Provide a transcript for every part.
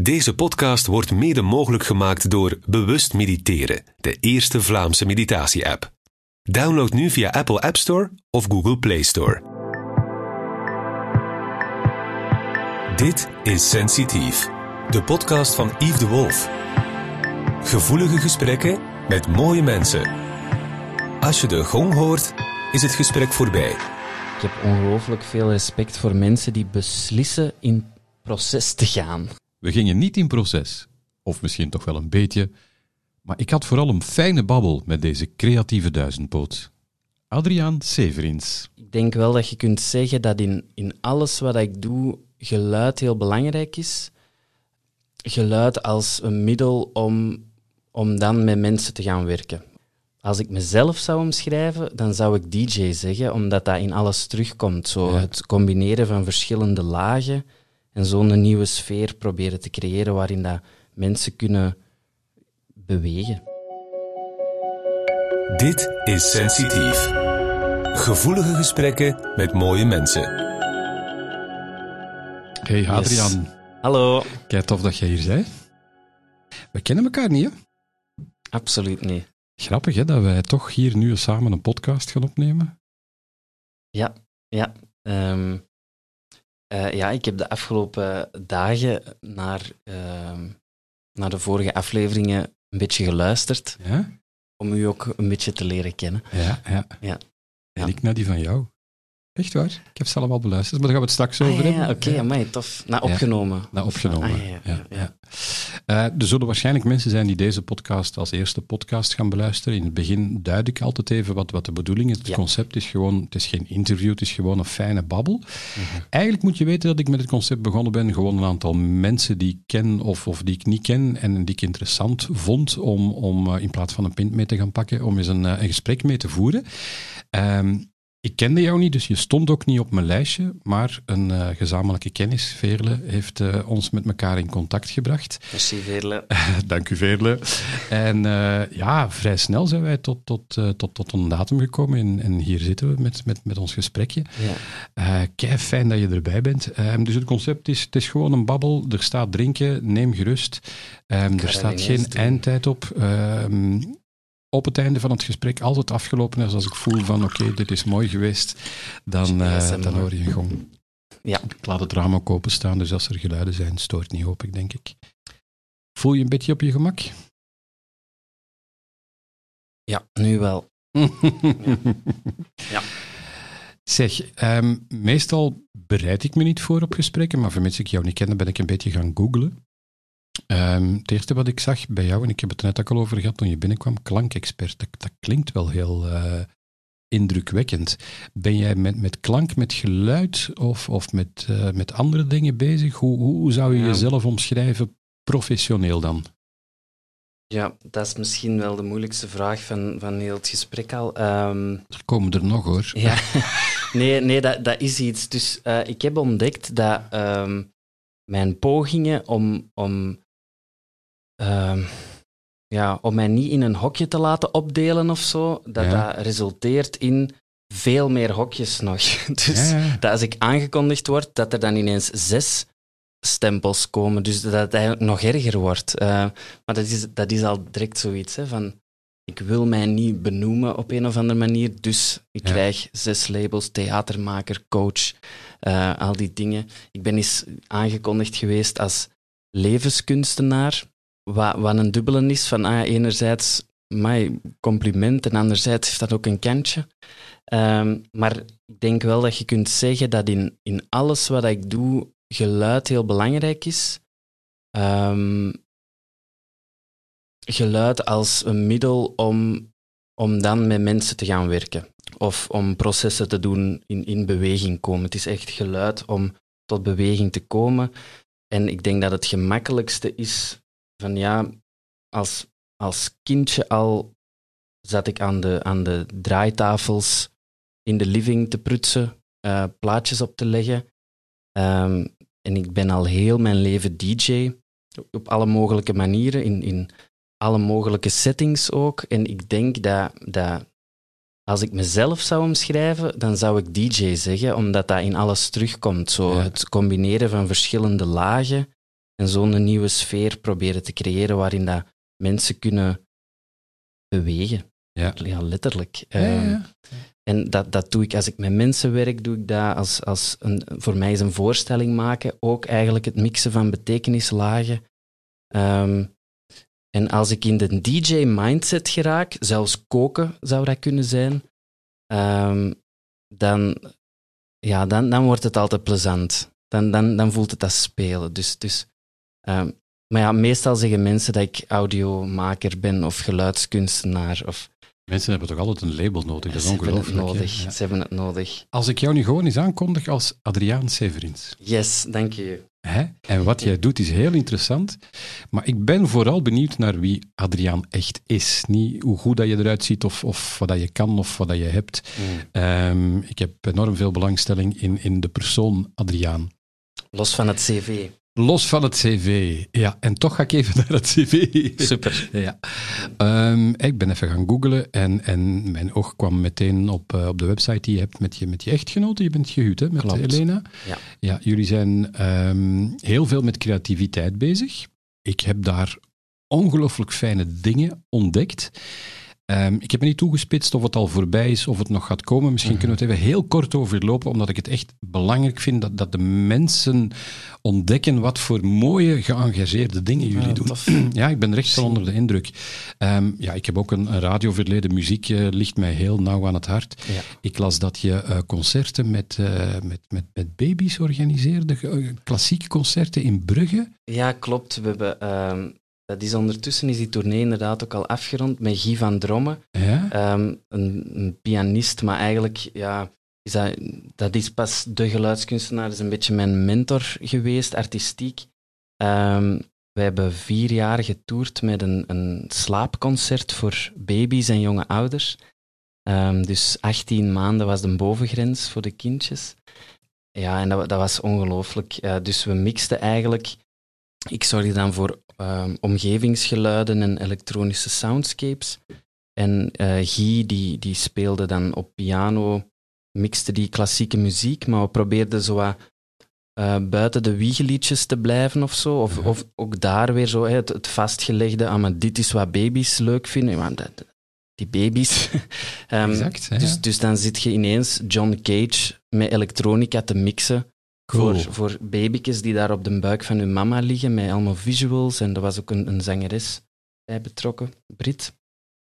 Deze podcast wordt mede mogelijk gemaakt door Bewust Mediteren, de eerste Vlaamse meditatie-app. Download nu via Apple App Store of Google Play Store. Dit is Sensitief, de podcast van Yves de Wolf. Gevoelige gesprekken met mooie mensen. Als je de gong hoort, is het gesprek voorbij. Ik heb ongelooflijk veel respect voor mensen die beslissen in proces te gaan. We gingen niet in proces, of misschien toch wel een beetje, maar ik had vooral een fijne babbel met deze creatieve duizendpoot. Adriaan Severins. Ik denk wel dat je kunt zeggen dat in, in alles wat ik doe, geluid heel belangrijk is. Geluid als een middel om, om dan met mensen te gaan werken. Als ik mezelf zou omschrijven, dan zou ik DJ zeggen, omdat dat in alles terugkomt. Zo Ja. Het combineren van verschillende lagen en zo'n nieuwe sfeer proberen te creëren waarin dat mensen kunnen bewegen. Dit is Sensitief. Gevoelige gesprekken met mooie mensen. Hey Adriaan, Hallo. kijk tof dat jij hier bent. We kennen elkaar niet, hè? Absoluut niet. Grappig, hè, dat wij toch hier nu samen een podcast gaan opnemen. Ja, ja. Ehm, eh, ja, ik heb de afgelopen dagen naar, ehm, naar de vorige afleveringen een beetje geluisterd, Ja? om u ook een beetje te leren kennen. Ja, ja. Ja. En Ja. ik naar die van jou. Echt waar? Ik heb ze allemaal beluisterd, maar daar gaan we het straks over Ah, ja, hebben. oké, amai, tof. Nou, Ja. opgenomen. Of- opgenomen. ah, ja, ja. Eh, er zullen waarschijnlijk mensen zijn die deze podcast als eerste podcast gaan beluisteren. In het begin duid ik altijd even wat, wat de bedoeling is. Het concept is gewoon, het is geen interview, het is gewoon een fijne babbel. Mhm. Eigenlijk moet je weten dat ik met het concept begonnen ben. Gewoon een aantal mensen die ik ken of, of die ik niet ken en die ik interessant vond om, om eh, in plaats van een pint mee te gaan pakken, om eens een, eh, een gesprek mee te voeren. Ehm, ik kende jou niet, dus je stond ook niet op mijn lijstje, maar een eh, gezamenlijke kennis, Veerle, heeft eh, ons met elkaar in contact gebracht. Merci, Veerle. Dank u, Veerle. En eh, ja, vrij snel zijn wij tot, tot, tot, tot een datum gekomen en, en hier zitten we met, met, met ons gesprekje. Ja. Kei fijn dat je erbij bent. Ehm, dus het concept is, het is gewoon een babbel. Er staat drinken, neem gerust. Ehm, er staat geen eindtijd op. Op het einde van het gesprek, als het afgelopen is, als ik voel van oké, dit is mooi geweest, dan, eh, dan hoor je een gong. Ja. Ik laat het raam ook openstaan, dus als er geluiden zijn, stoort niet, hoop ik, denk ik. Voel je een beetje op je gemak? ja, nu wel. Ja. Zeg, ehm, meestal bereid ik me niet voor op gesprekken, maar vermits ik jou niet kende, ben ik een beetje gaan googlen. Ehm, het eerste wat ik zag bij jou, en ik heb het er net ook al over gehad toen je binnenkwam, klankexpert. Dat, dat klinkt wel heel eh, indrukwekkend. Ben jij met, met klank, met geluid of, of met, eh, met andere dingen bezig? Hoe, hoe, zou je Ja. jezelf omschrijven professioneel dan? Ja, dat is misschien wel de moeilijkste vraag van, van heel het gesprek al. Ehm, Er komen er nog hoor. Ja, nee, nee dat, dat is iets. Dus eh, ik heb ontdekt dat ehm, mijn pogingen om, om, ehm, ja, om mij niet in een hokje te laten opdelen of zo, dat Ja. dat resulteert in veel meer hokjes nog. Dus Ja, ja. dat als ik aangekondigd word, dat er dan ineens zes stempels komen. Dus dat het eigenlijk nog erger wordt. Eh, maar dat is, dat is al direct zoiets, hè, van ik wil mij niet benoemen op een of andere manier, dus ik Ja. krijg zes labels, theatermaker, coach, eh, al die dingen. Ik ben eens aangekondigd geweest als levenskunstenaar, wat, een dubbele is van ah, enerzijds my compliment en anderzijds heeft dat ook een kantje. Ehm, maar ik denk wel dat je kunt zeggen dat in, in alles wat ik doe, geluid heel belangrijk is. Ehm, geluid als een middel om, om dan met mensen te gaan werken. Of om processen te doen in, in beweging komen. Het is echt geluid om tot beweging te komen. En ik denk dat het gemakkelijkste is van ja, als, als kindje al zat ik aan de, aan de draaitafels in de living te prutsen, eh, plaatjes op te leggen. Ehm, en ik ben al heel mijn leven DJ, op alle mogelijke manieren, in, in alle mogelijke settings ook. En ik denk dat, dat als ik mezelf zou omschrijven, dan zou ik DJ zeggen, omdat dat in alles terugkomt. Zo Ja. het combineren van verschillende lagen En zo'n nieuwe sfeer proberen te creëren waarin dat mensen kunnen bewegen. Ja. Ja, letterlijk. Ja, ja, Ehm. En dat, dat doe ik als ik met mensen werk, doe ik dat als, als een, voor mij is een voorstelling maken ook eigenlijk het mixen van betekenislagen. Ehm, en als ik in de DJ-mindset geraak, zelfs koken zou dat kunnen zijn, ehm, dan, ja, dan, dan wordt het altijd plezant. Dan, dan, dan voelt het als spelen. Dus, dus, ehm, maar ja, meestal zeggen mensen dat ik audiomaker ben of geluidskunstenaar. Of, Mensen hebben toch altijd een label nodig, dat is ze hebben het ongelooflijk. nodig. Ja. Ze hebben het nodig. Als ik jou nu gewoon eens aankondig als Adriaan Severins. Yes, dank je. En wat jij doet is heel interessant. Maar ik ben vooral benieuwd naar wie Adriaan echt is. Niet hoe goed dat je eruit ziet of, of wat dat je kan of wat dat je hebt. Ehm, ik heb enorm veel belangstelling in, in de persoon Adriaan. Los van het cv. Los van het cv. Ja, en toch ga ik even naar het cv. Super. Ja. Ehm, ik ben even gaan googlen en, en mijn oog kwam meteen op, eh, op de website die je hebt met je, met je echtgenote. Je bent gehuwd, hè, met Klopt. Elena. Ja. ja. Jullie zijn ehm, heel veel met creativiteit bezig. Ik heb daar ongelooflijk fijne dingen ontdekt. Ehm, ik heb me niet toegespitst of het al voorbij is of het nog gaat komen. Misschien Mhm. kunnen we het even heel kort overlopen, omdat ik het echt belangrijk vind dat, dat de mensen ontdekken wat voor mooie, geëngageerde dingen jullie Ja, doen. tof. Ja, ik ben recht onder de indruk. Ehm, ja, ik heb ook een, een radioverleden. Muziek eh, ligt mij heel nauw aan het hart. Ja. Ik las dat je eh, concerten met, eh, met, met, met baby's organiseerde, klassieke concerten in Brugge. Ja, klopt. We hebben, ehm, dat is ondertussen is die tournee inderdaad ook al afgerond met Guy van Dromme. Ja? Ehm, een, een pianist, maar eigenlijk ja, is dat, dat is pas de geluidskunstenaar. Is een beetje mijn mentor geweest, artistiek. Ehm we hebben vier jaar getoerd met een, een slaapconcert voor baby's en jonge ouders. Ehm, dus 18 maanden was de bovengrens voor de kindjes. Ja, en dat, wa- dat was ongelooflijk. Dus we mixten eigenlijk. Ik zorgde dan voor ehm, omgevingsgeluiden en elektronische soundscapes. En eh Guy, die, die speelde dan op piano, mixte die klassieke muziek, maar we probeerden zo wat, eh, buiten de wiegeliedjes te blijven of zo. Of, of ook daar weer zo hè, het, het vastgelegde, ah, maar dit is wat baby's leuk vinden. Dat- die baby's. Ehm, Exact, hè, dus, ja. dus dan zit je ineens John Cage met elektronica te mixen Cool. voor, voor baby's die daar op de buik van hun mama liggen, met allemaal visuals. En er was ook een, een zangeres bij betrokken, Brit.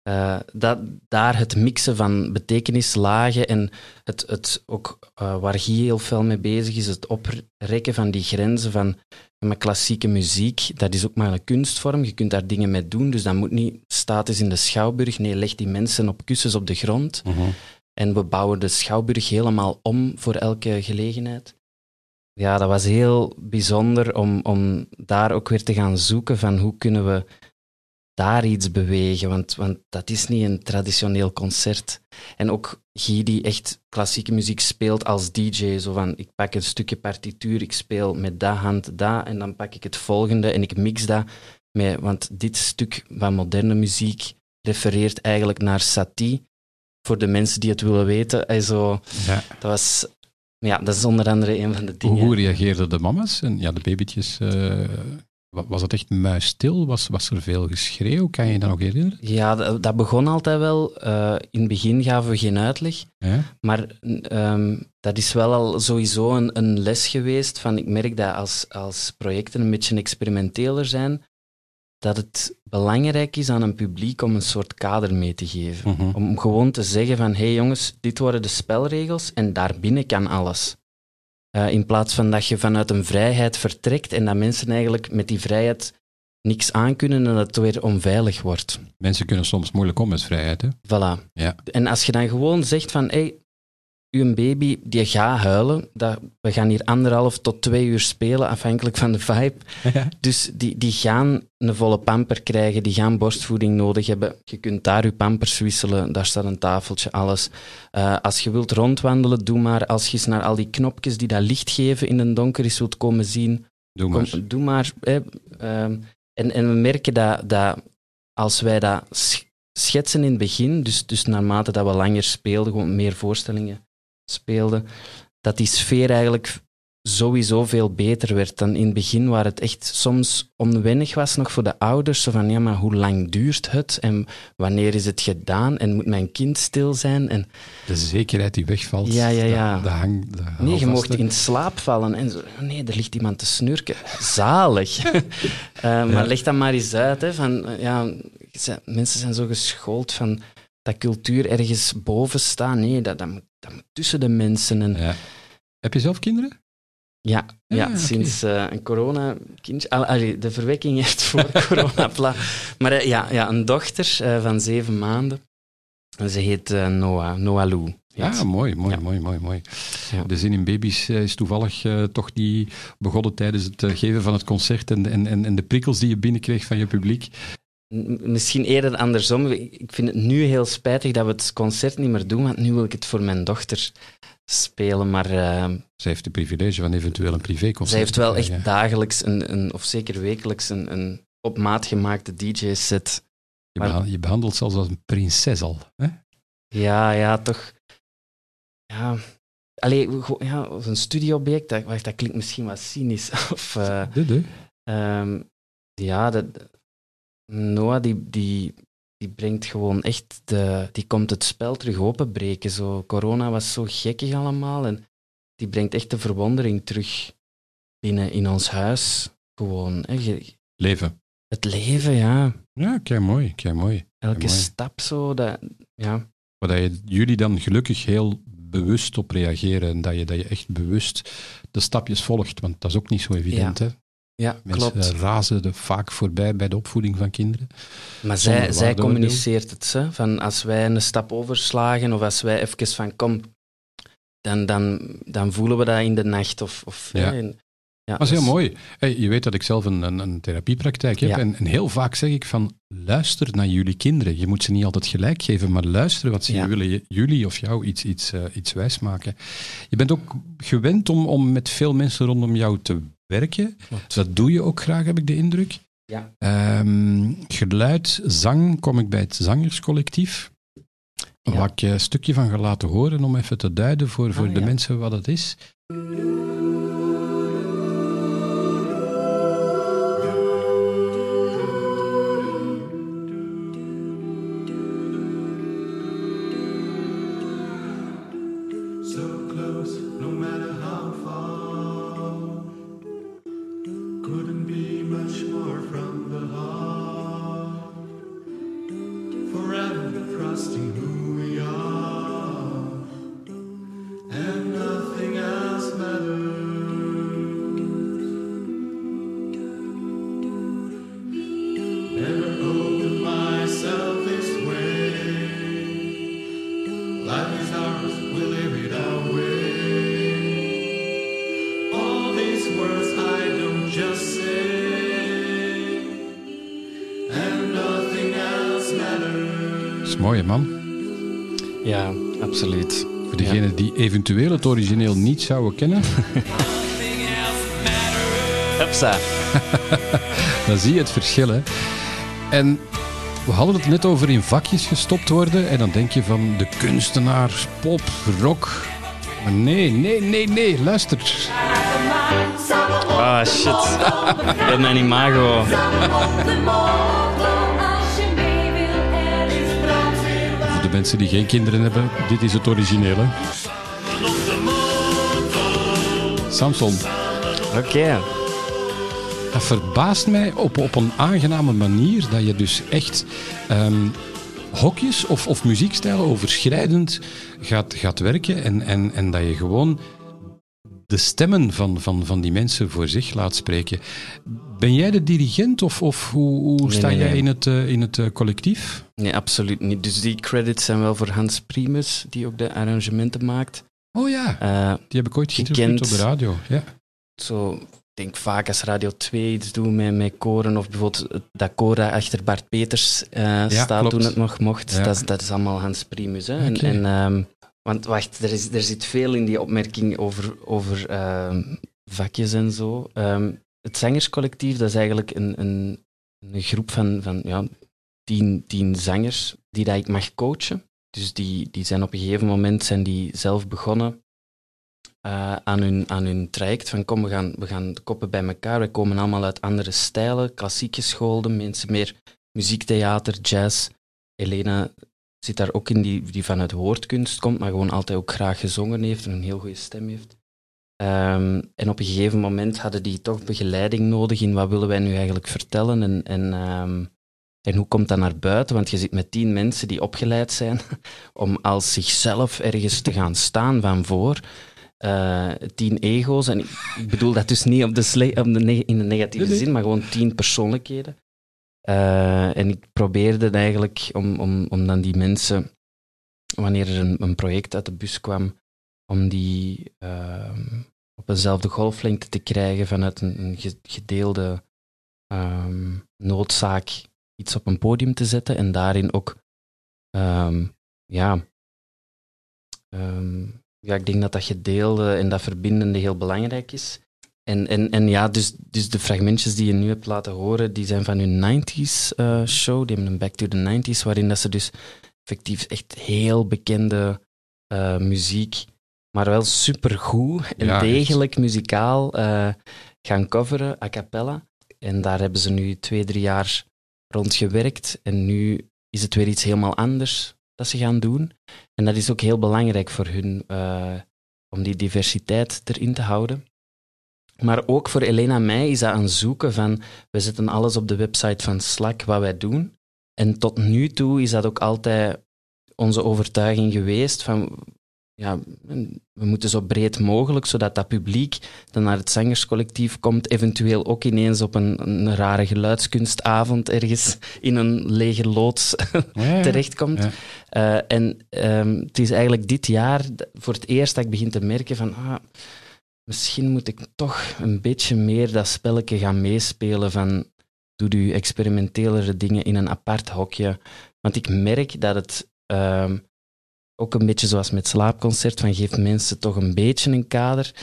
Eh, dat, daar het mixen van betekenislagen en het, het ook eh, waar Guy heel veel mee bezig is, het oprekken van die grenzen van met klassieke muziek. Dat is ook maar een kunstvorm, je kunt daar dingen mee doen, dus dat moet niet statisch in de schouwburg. Nee, leg die mensen op kussens op de grond. Mhm. En we bouwen de Schouwburg helemaal om voor elke gelegenheid. Ja, dat was heel bijzonder om, om daar ook weer te gaan zoeken van hoe kunnen we daar iets bewegen, want, want dat is niet een traditioneel concert. En ook Guy die echt klassieke muziek speelt als DJ, zo van ik pak een stukje partituur, ik speel met dat hand dat en dan pak ik het volgende en ik mix dat met, want dit stuk van moderne muziek refereert eigenlijk naar Satie, voor de mensen die het willen weten. Also, Ja. dat, was, ja, dat is onder andere een van de dingen. hoe reageerden de mama's en ja, de babytjes? eh, wa- was het echt muisstil? Was, was er veel geschreeuw? Kan je je dat nog herinneren? Ja, dat, dat begon altijd wel. Eh, in het begin gaven we geen uitleg. Ja? Maar ehm, dat is wel al sowieso een, een les geweest. Van, ik merk dat als, als projecten een beetje experimenteler zijn, dat het belangrijk is aan een publiek om een soort kader mee te geven. Mhm. Om gewoon te zeggen van, hé hey jongens, dit worden de spelregels en daarbinnen kan alles. Eh, in plaats van dat je vanuit een vrijheid vertrekt en dat mensen eigenlijk met die vrijheid niks aankunnen en dat het weer onveilig wordt. Mensen kunnen soms moeilijk om met vrijheid. Hè? Voilà. Ja. En als je dan gewoon zegt van, hé, hey, uw baby die gaat huilen, dat, we gaan hier anderhalf tot twee uur spelen, afhankelijk van de vibe. Dus die, die gaan een volle pamper krijgen, die gaan borstvoeding nodig hebben. Je kunt daar je pampers wisselen, daar staat een tafeltje, alles. Eh, als je wilt rondwandelen, doe maar. Als je eens naar al die knopjes die dat licht geven in een donker is wilt komen zien, Doe Kom, maar. doe maar. Hè. Ehm, en, en we merken dat, dat als wij dat sch- schetsen in het begin, dus, dus naarmate dat we langer speelden, gewoon meer voorstellingen speelden, dat die sfeer eigenlijk sowieso veel beter werd dan in het begin, waar het echt soms onwennig was nog voor de ouders. Zo van, ja, maar hoe lang duurt het? En wanneer is het gedaan? En moet mijn kind stil zijn? En, De zekerheid die wegvalt. Ja, ja, ja. Hang, nee, je mocht in slaap vallen. En zo, nee, er ligt iemand te snurken. Zalig. Eh, maar leg dat maar eens uit. Hè, van, ja, mensen zijn zo geschoold van dat cultuur ergens boven staat. Nee, dat, dat, moet, tussen de mensen. En, Ja. Heb je zelf kinderen? Ja, Ja, ja, sinds eh, een corona-kindje... al- allee, de verwekking heeft voor corona pla- Maar eh, ja, ja, een dochter eh, van zeven maanden. En ze heet Noah, Noah Lou. heet Ja, mooi, mooi, Ja. mooi, mooi, mooi. Ja. De zin in baby's is toevallig toch niet begonnen tijdens het geven van het concert en, en, en, en de prikkels die je binnenkreeg van je publiek. Misschien eerder andersom. Ik vind het nu heel spijtig dat we het concert niet meer doen, want nu wil ik het voor mijn dochter spelen. Maar eh, Zij heeft de privilege van eventueel een privéconcert. zij heeft wel echt dagelijks, een, een, of zeker wekelijks, een, een op maat gemaakte DJ-set. Je, maar- je behandelt zelfs als een prinses al. Hè? Ja, ja, toch. Ja. Allee, ja, of een studioobject, dat, dat klinkt misschien wat cynisch. Of, eh, De, de. ehm, ja, dat, Noah die, die, die brengt gewoon echt, de, die komt het spel terug openbreken. Zo, corona was zo gekkig allemaal en die brengt echt de verwondering terug binnen in ons huis. Gewoon, hè, Leven. het leven, ja. Ja, kei mooi, kei mooi. Elke mooi. stap zo, dat, ja. Waar je, jullie dan gelukkig heel bewust op reageren en dat je, dat je echt bewust de stapjes volgt, want dat is ook niet zo evident. Hè? Ja, Mensen klopt. eh, razen er vaak voorbij bij de opvoeding van kinderen. Maar zij, zij communiceert het. Hè? Van als wij een stap overslagen of als wij even van kom, dan, dan, dan voelen we dat in de nacht. Of, of, Ja. hè, en- ja, Dat is heel dus- mooi. Hey, je weet dat ik zelf een, een, een therapiepraktijk heb. Ja. En, en heel vaak zeg ik van, luister naar jullie kinderen. Je moet ze niet altijd gelijk geven, maar luister wat ze Ja. willen jullie of jou iets, iets, eh, iets wijsmaken. Je bent ook gewend om, om met veel mensen rondom jou te werken. Klopt. Dat doe je ook graag, heb ik de indruk. Ja. Ehm, geluid, zang, kom ik bij het zangerscollectief. Ja. Waar ik een stukje van ga laten horen om even te duiden voor, voor Ah, de ja. mensen wat het is. Man. Ja, absoluut. Voor degenen die eventueel het origineel niet zouden kennen, Hupsa. dan zie je het verschil. Hè. En we hadden het net over in vakjes gestopt worden. En dan denk je van de kunstenaar, pop, rock. Maar nee, nee, nee, nee, luister. Ah, shit. Dat mijn imago. mensen die geen kinderen hebben, dit is het originele. Samson, Oké. dat verbaast mij op, op een aangename manier dat je dus echt ehm, hokjes of, of muziekstijlen overschrijdend gaat, gaat werken en, en, en dat je gewoon de stemmen van, van, van die mensen voor zich laat spreken. Ben jij de dirigent of, of hoe, hoe Nee, sta nee, jij nee. in het, eh, in het eh, collectief? Nee, absoluut niet. Dus die credits zijn wel voor Hans Primus, die ook de arrangementen maakt. Oh ja, Eh, die heb ik ooit Gekend. geïnterviewd op de radio. Ja. zo, ik denk vaak als Radio 2 iets doen met, met koren, of bijvoorbeeld dat dat achter Bart Peters eh, staat klopt. toen het nog mocht, Ja. dat, is, dat is allemaal Hans Primus. Hè. En, ehm, want wacht, er, is, er zit veel in die opmerking over, over ehm, vakjes en zo. Ehm, het zangerscollectief, dat is eigenlijk een, een, een groep van, van ja, tien, tien zangers die dat ik mag coachen. Dus die, die zijn op een gegeven moment zijn die zelf begonnen eh, aan, hun, aan hun traject. Van kom, we gaan, we gaan de koppen bij elkaar. We komen allemaal uit andere stijlen, klassiek geschoolde, mensen meer muziektheater, jazz. Elena zit daar ook in, die, die vanuit woordkunst komt, maar gewoon altijd ook graag gezongen heeft en een heel goede stem heeft. Ehm, en op een gegeven moment hadden die toch begeleiding nodig in wat willen wij nu eigenlijk vertellen en, en, ehm, en hoe komt dat naar buiten? Want je zit met tien mensen die opgeleid zijn om als zichzelf ergens te gaan staan van voor. Eh, tien ego's, en ik, bedoel dat dus niet op de sle- op de in de negatieve Nee, nee. zin, maar gewoon tien persoonlijkheden. Eh, en ik probeerde eigenlijk om, om, om dan die mensen, wanneer er een, een project uit de bus kwam, om die ehm, op eenzelfde golflengte te krijgen vanuit een, een ge- gedeelde ehm, noodzaak iets op een podium te zetten en daarin ook, ehm, ja, ehm, ja, ik denk dat dat gedeelde en dat verbindende heel belangrijk is. En, en, en ja, dus, dus de fragmentjes die je nu hebt laten horen, die zijn van hun 90s eh, show, die hebben een Back to the 90s, waarin dat ze dus effectief echt heel bekende eh, muziek, maar wel supergoed en Ja, echt. degelijk muzikaal eh, gaan coveren, a cappella. En daar hebben ze nu twee, drie jaar rond gewerkt. En nu is het weer iets helemaal anders dat ze gaan doen. En dat is ook heel belangrijk voor hun, eh, om die diversiteit erin te houden. Maar ook voor Elena en mij is dat een zoeken van, we zetten alles op de website van Slack wat wij doen. En tot nu toe is dat ook altijd onze overtuiging geweest van, ja, we moeten zo breed mogelijk, zodat dat publiek dat naar het zangerscollectief komt, eventueel ook ineens op een, een rare geluidskunstavond ergens in een lege loods Ja, terechtkomt. Ja. Eh, en ehm, het is eigenlijk dit jaar voor het eerst dat ik begin te merken van ah, misschien moet ik toch een beetje meer dat spelletje gaan meespelen van doe je experimentelere dingen in een apart hokje. Want ik merk dat het ehm, ook een beetje zoals met slaapconcert, van geeft mensen toch een beetje een kader,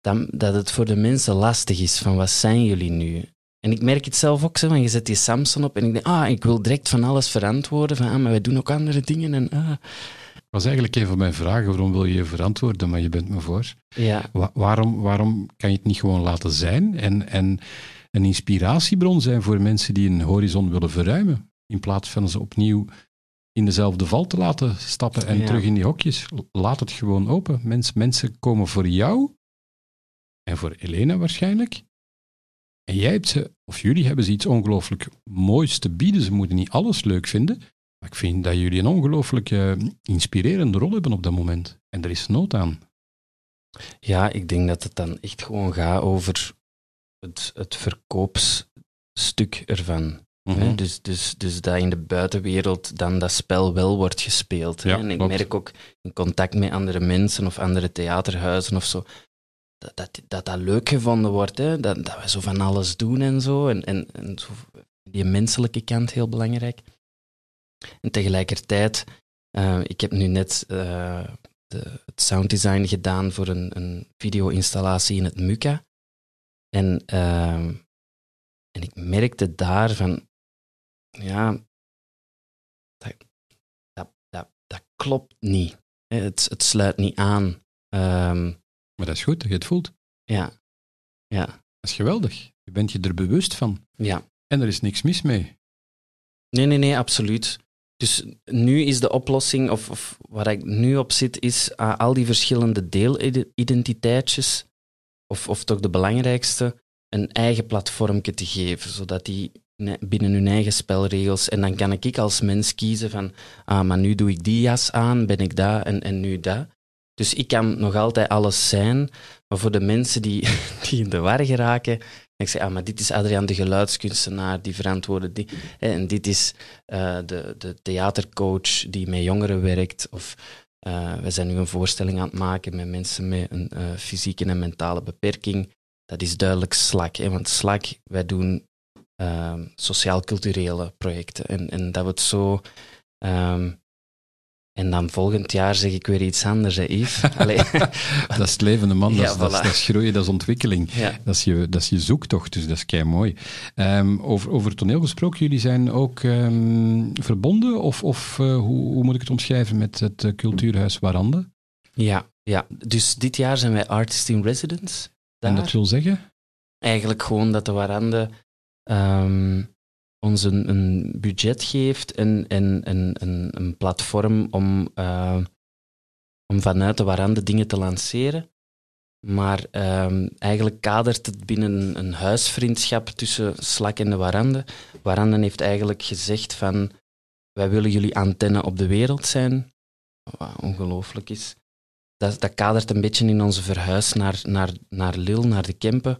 dan, dat het voor de mensen lastig is van wat zijn jullie nu? En ik merk het zelf ook zo, van je zet die Samson op en ik denk, ah, ik wil direct van alles verantwoorden, van, ah, maar wij doen ook andere dingen. En, ah. was eigenlijk een van mijn vragen. Waarom wil je je verantwoorden? Maar je bent me voor. Ja, Wa- waarom, waarom kan je het niet gewoon laten zijn en, en een inspiratiebron zijn voor mensen die een horizon willen verruimen? In plaats van ze opnieuw in dezelfde val te laten stappen en Ja. terug in die hokjes. Laat het gewoon open. Mens, mensen komen voor jou en voor Elena waarschijnlijk. En jij hebt ze, of jullie hebben ze iets ongelooflijk moois te bieden. Ze moeten niet alles leuk vinden. Maar ik vind dat jullie een ongelooflijk eh, inspirerende rol hebben op dat moment. En er is nood aan. ja, ik denk dat het dan echt gewoon gaat over het, het verkoopsstuk ervan. Mhm. Dus, dus, dus dat in de buitenwereld dan dat spel wel wordt gespeeld. Ja, en ik klopt. merk ook in contact met andere mensen of andere theaterhuizen of zo, dat dat, dat, dat leuk gevonden wordt. Hè? Dat, dat we zo van alles doen en zo. En, en, en zo, die menselijke kant heel belangrijk. En tegelijkertijd, eh, ik heb nu net eh, de, het sounddesign gedaan voor een, een video-installatie in het MUCA. En, ehm, en ik merkte daar van, ja, dat, dat, dat, dat klopt niet. Hè, Het, het sluit niet aan. Ehm, Maar dat is goed dat je het voelt. ja, ja, Dat is geweldig. Je bent je er bewust van. ja. En er is niks mis mee. Nee, nee, nee, absoluut. Dus nu is de oplossing, of, of waar ik nu op zit, is ah, al die verschillende deelidentiteitjes, of, of toch de belangrijkste, een eigen platformje te geven, zodat die binnen hun eigen spelregels, en dan kan ik als mens kiezen van, ah, maar nu doe ik die jas aan, ben ik dat, en, en nu dat. Dus ik kan nog altijd alles zijn, maar voor de mensen die, die in de war geraken, ik zeg, ah, maar dit is Adriaan de geluidskunstenaar, die verantwoordde die. En dit is eh, de, de theatercoach die met jongeren werkt. Of eh, we zijn nu een voorstelling aan het maken met mensen met een eh, fysieke en mentale beperking. Dat is duidelijk SLAK. Hè, want SLAK, wij doen ehm, sociaal-culturele projecten. En, en dat wordt zo... ehm, en dan volgend jaar zeg ik weer iets anders, hè, Yves? Allee. Dat is het levende man, dat, Ja, is, dat, is, voilà. dat is groeien, dat is ontwikkeling. ja. Dat is je, dat is je zoektocht, dus dat is kei mooi. over, over toneel gesproken, jullie zijn ook ehm, verbonden, of, of eh, hoe, hoe moet ik het omschrijven met het eh, cultuurhuis Warande? Ja, Ja, dus dit jaar zijn wij Artist in Residence. En dat wil zeggen? Eigenlijk gewoon dat de Warande ehm, ons een, een budget geeft en, en, en een, platform om, eh, om vanuit de Warande dingen te lanceren. Maar ehm, eigenlijk kadert het binnen een, huisvriendschap tussen Slak en de Warande. Warande heeft eigenlijk gezegd van wij willen jullie antenne op de wereld zijn. Wat ongelooflijk is. Dat, dat kadert een beetje in onze verhuis naar, naar, naar Lille, naar de Kempen.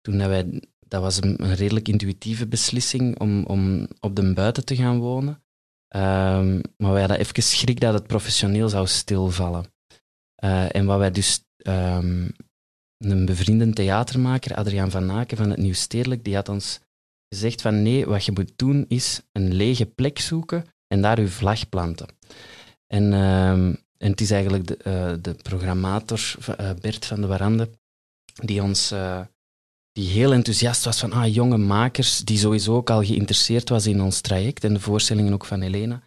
Toen dat, wij, dat was een, redelijk intuïtieve beslissing om, om op de buiten te gaan wonen. Ehm, maar wij hadden even schrik dat het professioneel zou stilvallen. Eh, en wat wij dus... ehm, een bevriende theatermaker, Adriaan van Aken van het Nieuw Stedelijk, die had ons gezegd van nee, wat je moet doen is een lege plek zoeken en daar uw vlag planten. En, ehm, en het is eigenlijk de, eh, de programmator, eh, Bert van de Warande, die ons... die heel enthousiast was van ah, jonge makers, die sowieso ook al geïnteresseerd was in ons traject en de voorstellingen ook van Helena.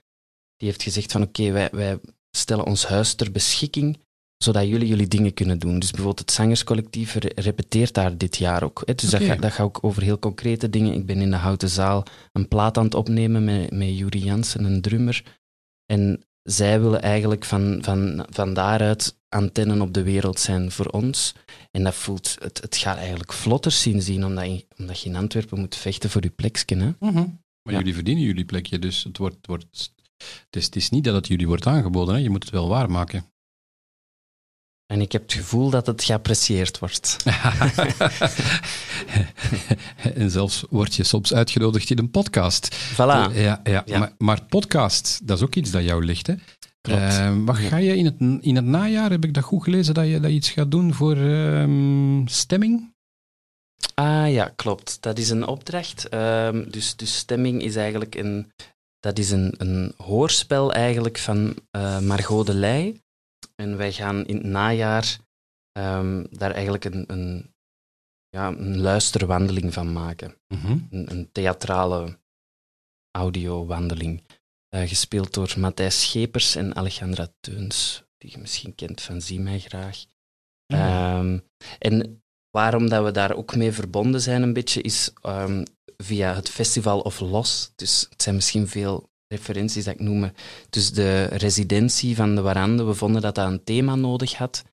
Die heeft gezegd van oké, wij, wij stellen ons huis ter beschikking, zodat jullie jullie dingen kunnen doen. Dus bijvoorbeeld het zangerscollectief re- repeteert daar dit jaar ook. Hè. Dus dat, Oké. gaat, dat gaat ook over heel concrete dingen. Ik ben in de Houten Zaal een plaat aan het opnemen met, met Juri Jansen, een drummer. En zij willen eigenlijk van, van, van daaruit antennen op de wereld zijn voor ons. En dat voelt, het, het gaat eigenlijk vlotter sindsdien, omdat je, omdat je in Antwerpen moet vechten voor je plekje. Hè? Maar Ja. jullie verdienen jullie plekje, dus het, wordt, wordt, het, is, het is niet dat het jullie wordt aangeboden, hè? je moet het wel waarmaken. En ik heb het gevoel dat het geapprecieerd wordt. en zelfs word je soms uitgenodigd in een podcast. Voilà. Ja, ja. Ja. Maar, maar podcast, dat is ook iets dat jou ligt. Hè? Klopt. Eh, wat ga je in het, in het najaar, heb ik dat goed gelezen, dat je, dat je iets gaat doen voor ehm, stemming? Ah ja, klopt. Dat is een opdracht. Ehm, dus, dus stemming is eigenlijk een, dat is een, een hoorspel eigenlijk van eh, Margot de Leij. En wij gaan in het najaar ehm, daar eigenlijk een, een, ja, een luisterwandeling van maken. Een, een theatrale audiowandeling. Eh, gespeeld door Matthijs Schepers en Alejandra Teuns, die je misschien kent van Zie mij graag. Ehm, en waarom dat we daar ook mee verbonden zijn een beetje, is ehm, via het Festival of Los. Dus het zijn misschien veel referenties dat ik noem. maar Dus de residentie van de Warande, we vonden dat dat een thema nodig had.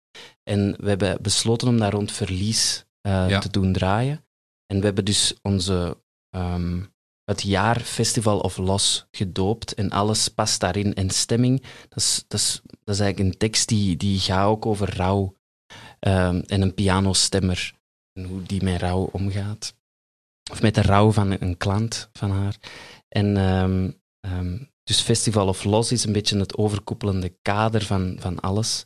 En we hebben besloten om daar rond verlies eh, Ja. te doen draaien. En we hebben dus onze, ehm, het jaar Festival of Los gedoopt en alles past daarin. En stemming, dat is, dat is, dat is eigenlijk een tekst die, die gaat ook over rouw. Ehm, en een pianostemmer en hoe die met rouw omgaat. Of met de rouw van een klant van haar. En ehm, ehm, dus Festival of Los is een beetje het overkoepelende kader van, van alles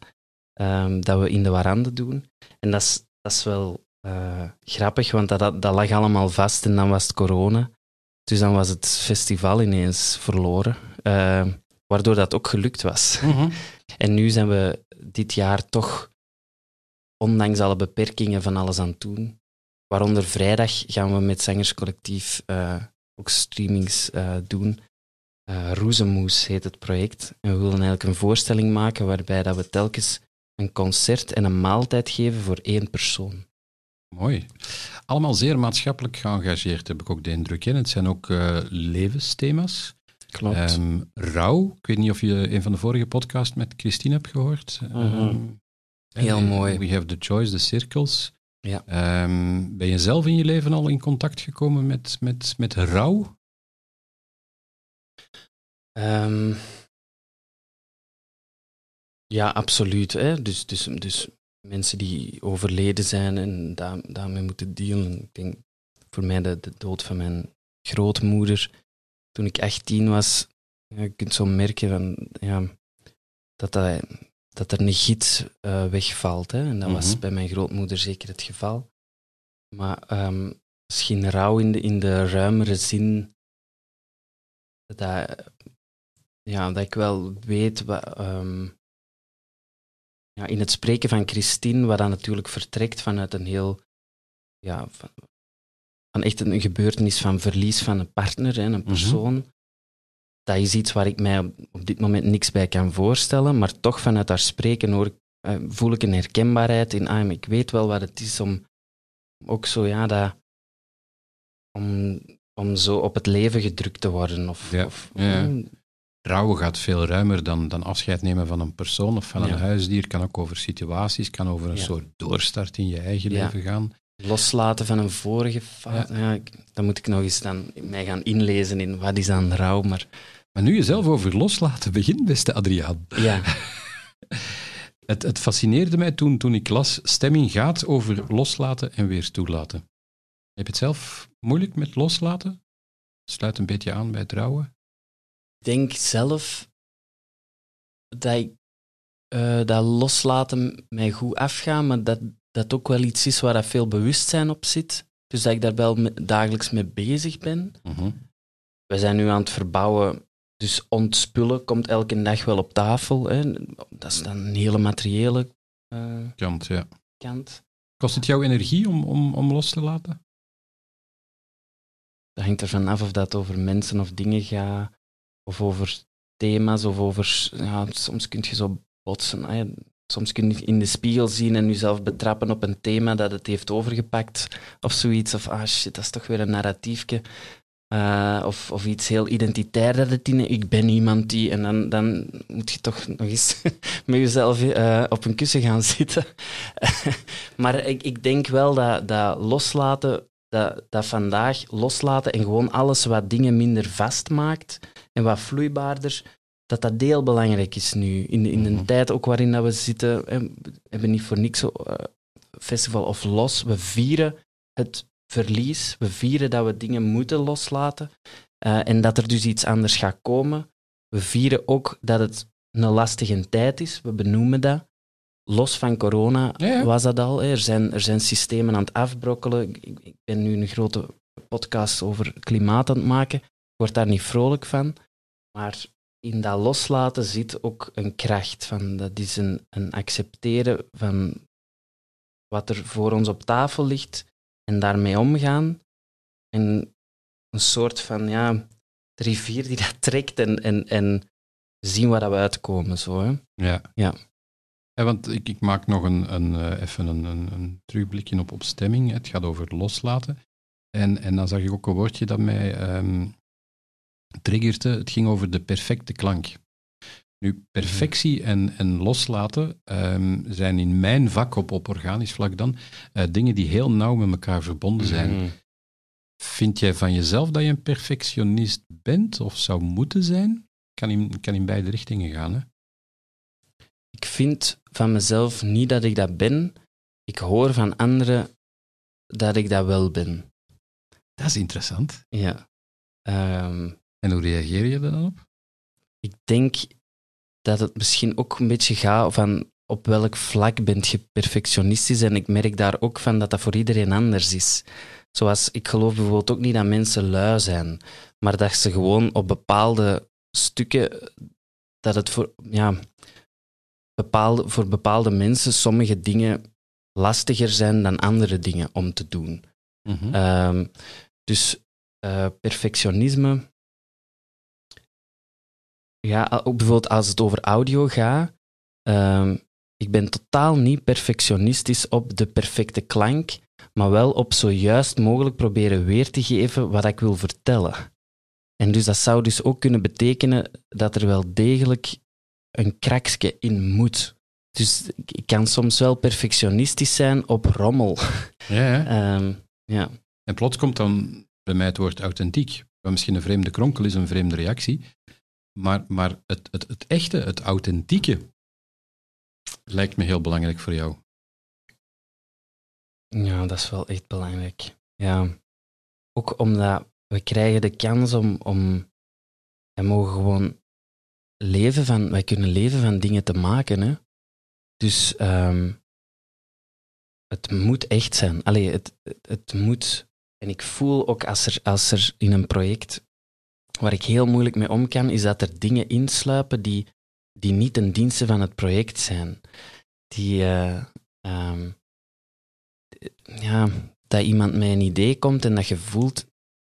ehm, dat we in de Warande doen. En dat is, dat is wel eh, grappig, want dat, dat, dat lag allemaal vast en dan was het corona. Dus dan was het festival ineens verloren, ehm, waardoor dat ook gelukt was. Mhm. En nu zijn we dit jaar toch, ondanks alle beperkingen, van alles aan het doen. Waaronder vrijdag gaan we met Zangerscollectief eh, ook streamings eh, doen. Eh Roezemoes heet het project. En we willen eigenlijk een voorstelling maken waarbij dat we telkens een concert en een maaltijd geven voor één persoon. Mooi. Allemaal zeer maatschappelijk geëngageerd, heb ik ook de indruk. Hè? Het zijn ook eh, levensthema's. Klopt. Ehm, rouw, ik weet niet of je een van de vorige podcasts met Christine hebt gehoord. Mhm. Ehm, Heel eh, mooi. We have the choice, the circles. Ja. Ehm, ben je zelf in je leven al in contact gekomen met, met, met rouw? Ehm, ja, absoluut. Hè? Dus, dus, dus mensen die overleden zijn en daar, daarmee moeten dealen. Ik denk voor mij de, de dood van mijn grootmoeder toen ik 18 was. Ja, je kunt zo merken van, ja, dat, dat, dat er een gids eh, wegvalt. Hè? En dat was Mhm. bij mijn grootmoeder zeker het geval. Maar ehm, misschien rouw in de, in de ruimere zin. Dat, ja, dat ik wel weet wat, ehm, ja, in het spreken van Christine, wat dan natuurlijk vertrekt vanuit een heel, ja, van, van echt een gebeurtenis van verlies van een partner, hè, een persoon. Dat is iets waar ik mij op, op dit moment niks bij kan voorstellen, maar toch vanuit haar spreken hoor eh, voel ik een herkenbaarheid in, ah, ik weet wel wat het is om ook zo, ja, dat, om, om zo op het leven gedrukt te worden. Of, Ja, of ja. mm, Rouwen gaat veel ruimer dan, dan afscheid nemen van een persoon of van een Ja. huisdier. Kan ook over situaties, kan over een Ja. soort doorstart in je eigen Ja. leven gaan. loslaten van een vorige fase. Ja. dan moet ik nog eens dan mij gaan inlezen in wat is dan rouw. Maar Maar nu je zelf over loslaten begint, beste Adriaan. ja, Het, het fascineerde mij toen, toen ik las, stemming gaat over loslaten en weer toelaten. Heb je het zelf moeilijk met loslaten? Sluit een beetje aan bij trouwen. Ik denk zelf dat ik eh, dat loslaten mij goed afgaat, maar dat dat ook wel iets is waar dat veel bewustzijn op zit. Dus dat ik daar wel me- dagelijks mee bezig ben. We zijn nu aan het verbouwen, dus ontspullen komt elke dag wel op tafel. Hè. Dat is dan een hele materiële eh, Kant, ja. kant. Kost het jouw energie om, om, om los te laten? Dat hangt ervan af of dat over mensen of dingen gaat, of over thema's, of over... Ja, soms kun je zo botsen. Soms kun je in de spiegel zien en jezelf betrappen op een thema dat het heeft overgepakt, of zoiets. Of, ah shit, dat is toch weer een narratiefje. Eh, of, of iets heel identitair dat het in... Ik ben iemand die... En dan, dan moet je toch nog eens met jezelf eh, op een kussen gaan zitten. maar ik, ik denk wel dat, dat loslaten dat, dat vandaag loslaten en gewoon alles wat dingen minder vastmaakt en wat vloeibaarder, dat dat heel belangrijk is nu. In, de- in een Mhm. tijd ook waarin dat we zitten, we hebben niet voor niks eh, festival of los. We vieren het verlies, we vieren dat we dingen moeten loslaten eh, en dat er dus iets anders gaat komen. We vieren ook dat het een lastige tijd is, we benoemen dat. Los van corona Ja, ja. was dat al. Er zijn, er zijn systemen aan het afbrokkelen. Ik, ik ben nu een grote podcast over klimaat aan het maken. Ik word daar niet vrolijk van. Maar in dat loslaten zit ook een kracht. Van, dat is een, een accepteren van wat er voor ons op tafel ligt en daarmee omgaan. En een soort van ja, de rivier die dat trekt en, en, en zien waar dat we uitkomen. Zo, hè. Ja. Ja. Ja, want ik, ik maak nog een, een, eh, even een, een, een terugblikje op, op stemming. Het gaat over loslaten. En, en dan zag ik ook een woordje dat mij ehm triggerde. Het ging over de perfecte klank. Nu, perfectie en, en loslaten ehm, zijn in mijn vak op, op organisch vlak dan eh, dingen die heel nauw met elkaar verbonden zijn. Mhm. Vind jij van jezelf dat je een perfectionist bent of zou moeten zijn? Kan in, kan in beide richtingen gaan, hè? Ik vind van mezelf niet dat ik dat ben. Ik hoor van anderen dat ik dat wel ben. Dat is interessant. Ja. Ehm, En hoe reageer je er dan op? ik denk dat het misschien ook een beetje gaat van op welk vlak bent je perfectionistisch. En ik merk daar ook van dat dat voor iedereen anders is. Zoals ik geloof bijvoorbeeld ook niet dat mensen lui zijn, maar dat ze gewoon op bepaalde stukken, dat het voor, ja, bepaalde, voor bepaalde mensen sommige dingen lastiger zijn dan andere dingen om te doen. Mhm. Ehm, dus eh, perfectionisme. Ja, a- ook bijvoorbeeld als het over audio gaat. ehm, ik ben totaal niet perfectionistisch op de perfecte klank, maar wel op zo juist mogelijk proberen weer te geven wat ik wil vertellen. En dus dat zou dus ook kunnen betekenen dat er wel degelijk een kraksje in moet. Dus ik kan soms wel perfectionistisch zijn op rommel. ja, ja. Ehm, ja. En plots komt dan bij mij het woord authentiek. Wat misschien een vreemde kronkel is, een vreemde reactie. Maar, maar het, het, het echte, het authentieke, lijkt me heel belangrijk voor jou. Ja, dat is wel echt belangrijk. Ja. Ook omdat we krijgen de kans om, om wij mogen gewoon leven van, wij kunnen leven van dingen te maken. Hè? Dus ehm, het moet echt zijn. Allee, het, het moet. En ik voel ook als er, als er in een project waar ik heel moeilijk mee om kan, is dat er dingen insluipen die, die niet ten dienste van het project zijn. Die, eh, ehm, ja, dat iemand met een idee komt en dat je voelt,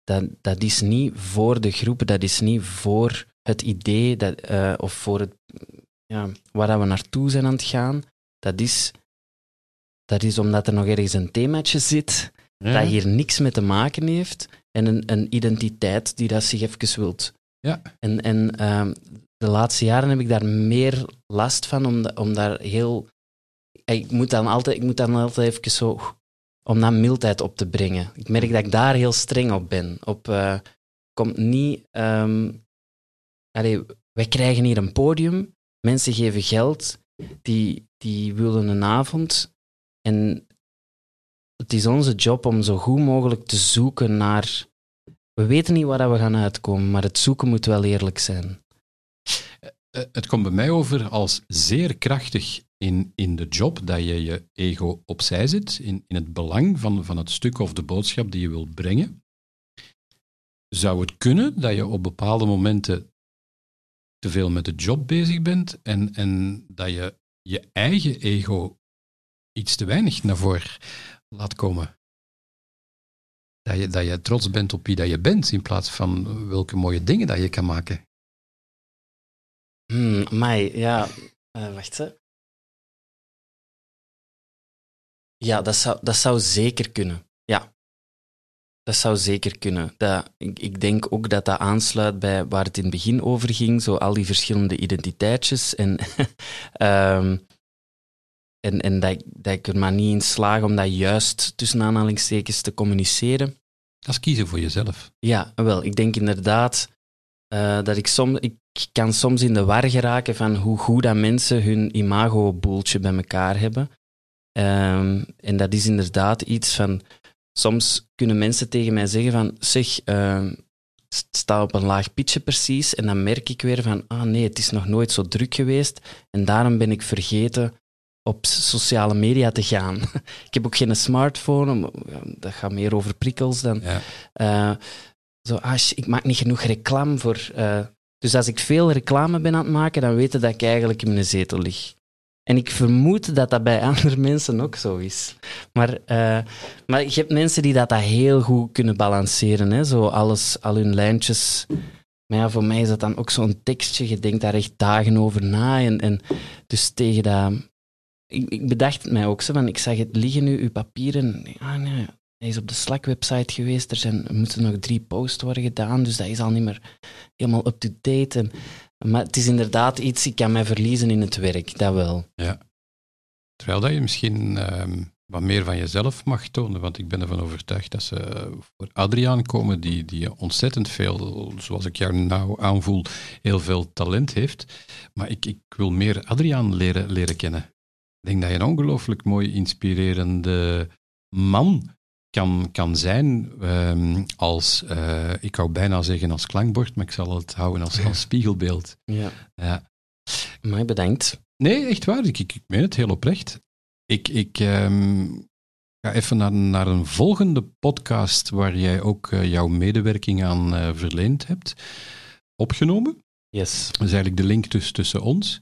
dat, dat is niet voor de groep, dat is niet voor het idee dat, eh, of voor het, ja, waar dat we naartoe zijn aan het gaan, dat is, dat is omdat er nog ergens een themaatje zit dat hier niks mee te maken heeft en een, een identiteit die dat zich even wilt. Ja. En, en ehm, de laatste jaren heb ik daar meer last van, om, da- om daar heel... Ik moet dan altijd, ik moet dan altijd even zo... Om dat mildheid op te brengen. Ik merk dat ik daar heel streng op ben. Op, eh, komt niet... ehm allee, wij krijgen hier een podium, mensen geven geld, die, die willen een avond. En het is onze job om zo goed mogelijk te zoeken naar... We weten niet waar we gaan uitkomen, maar het zoeken moet wel eerlijk zijn. Eh, Het komt bij mij over als zeer krachtig in, in de job dat je je ego opzij zet, in, in het belang van, van het stuk of de boodschap die je wilt brengen. Zou het kunnen dat je op bepaalde momenten te veel met de job bezig bent en, en dat je je eigen ego iets te weinig naar voren laat komen? Dat je, dat je trots bent op wie dat je bent, in plaats van welke mooie dingen dat je kan maken. Hmm, ja. eh, wacht. Ja, dat zou, dat zou zeker kunnen. Ja. Dat zou zeker kunnen. Dat, ik, ik denk ook dat dat aansluit bij waar het in het begin over ging, zo al die verschillende identiteitjes. En, ehm, en, en dat, ik- dat ik er maar niet in slaag om dat juist tussen aanhalingstekens te communiceren. Dat is kiezen voor jezelf. Ja, wel, ik denk inderdaad eh, dat ik soms, ik kan soms in de war geraken van hoe goed dat mensen hun imago-boeltje bij elkaar hebben. Ehm, en dat is inderdaad iets van, soms kunnen mensen tegen mij zeggen van, zeg, het staat op een laag pitje precies, en dan merk ik weer van, ah nee, het is nog nooit zo druk geweest, en daarom ben ik vergeten op sociale media te gaan. ik heb ook geen smartphone, om- dat gaat meer over prikkels dan... Ja. Eh, zo, ah, ik maak niet genoeg reclame voor. eh, dus als ik veel reclame ben aan het maken, dan weten dat ik eigenlijk in mijn zetel lig. En ik vermoed dat dat bij andere mensen ook zo is. Maar, eh, maar je hebt mensen die dat, dat heel goed kunnen balanceren. Hè? Zo alles, al hun lijntjes. Maar ja, voor mij is dat dan ook zo'n tekstje. Je denkt daar echt dagen over na. En, en dus tegen dat... Ik, bedacht het mij ook zo, van ik zag het liggen nu, uw papieren. Ah nee, hij is op de Slack-website geweest. Er, zijn, moeten nog drie posts worden gedaan, dus dat is al niet meer helemaal up-to-date. Maar het is inderdaad iets, ik kan mij verliezen in het werk, dat wel. Terwijl dat je misschien ehm, wat meer van jezelf mag tonen, want ik ben ervan overtuigd dat ze voor Adriaan komen, die, die ontzettend veel, zoals ik jou nou aanvoel, heel veel talent heeft. Maar ik, ik wil meer Adriaan leren, leren kennen. Ik denk dat je een ongelooflijk mooi inspirerende man kan, kan zijn ehm, als, eh, ik wou bijna zeggen als klankbord, maar ik zal het houden als, als spiegelbeeld. Ja. Ja. Maar bedankt. Nee, echt waar. Ik, ik, ik meen het heel oprecht. Ik, ik ehm, ga even naar, naar een volgende podcast waar jij ook eh, jouw medewerking aan eh, verleend hebt, opgenomen. Yes. Dat is eigenlijk de link dus tussen ons.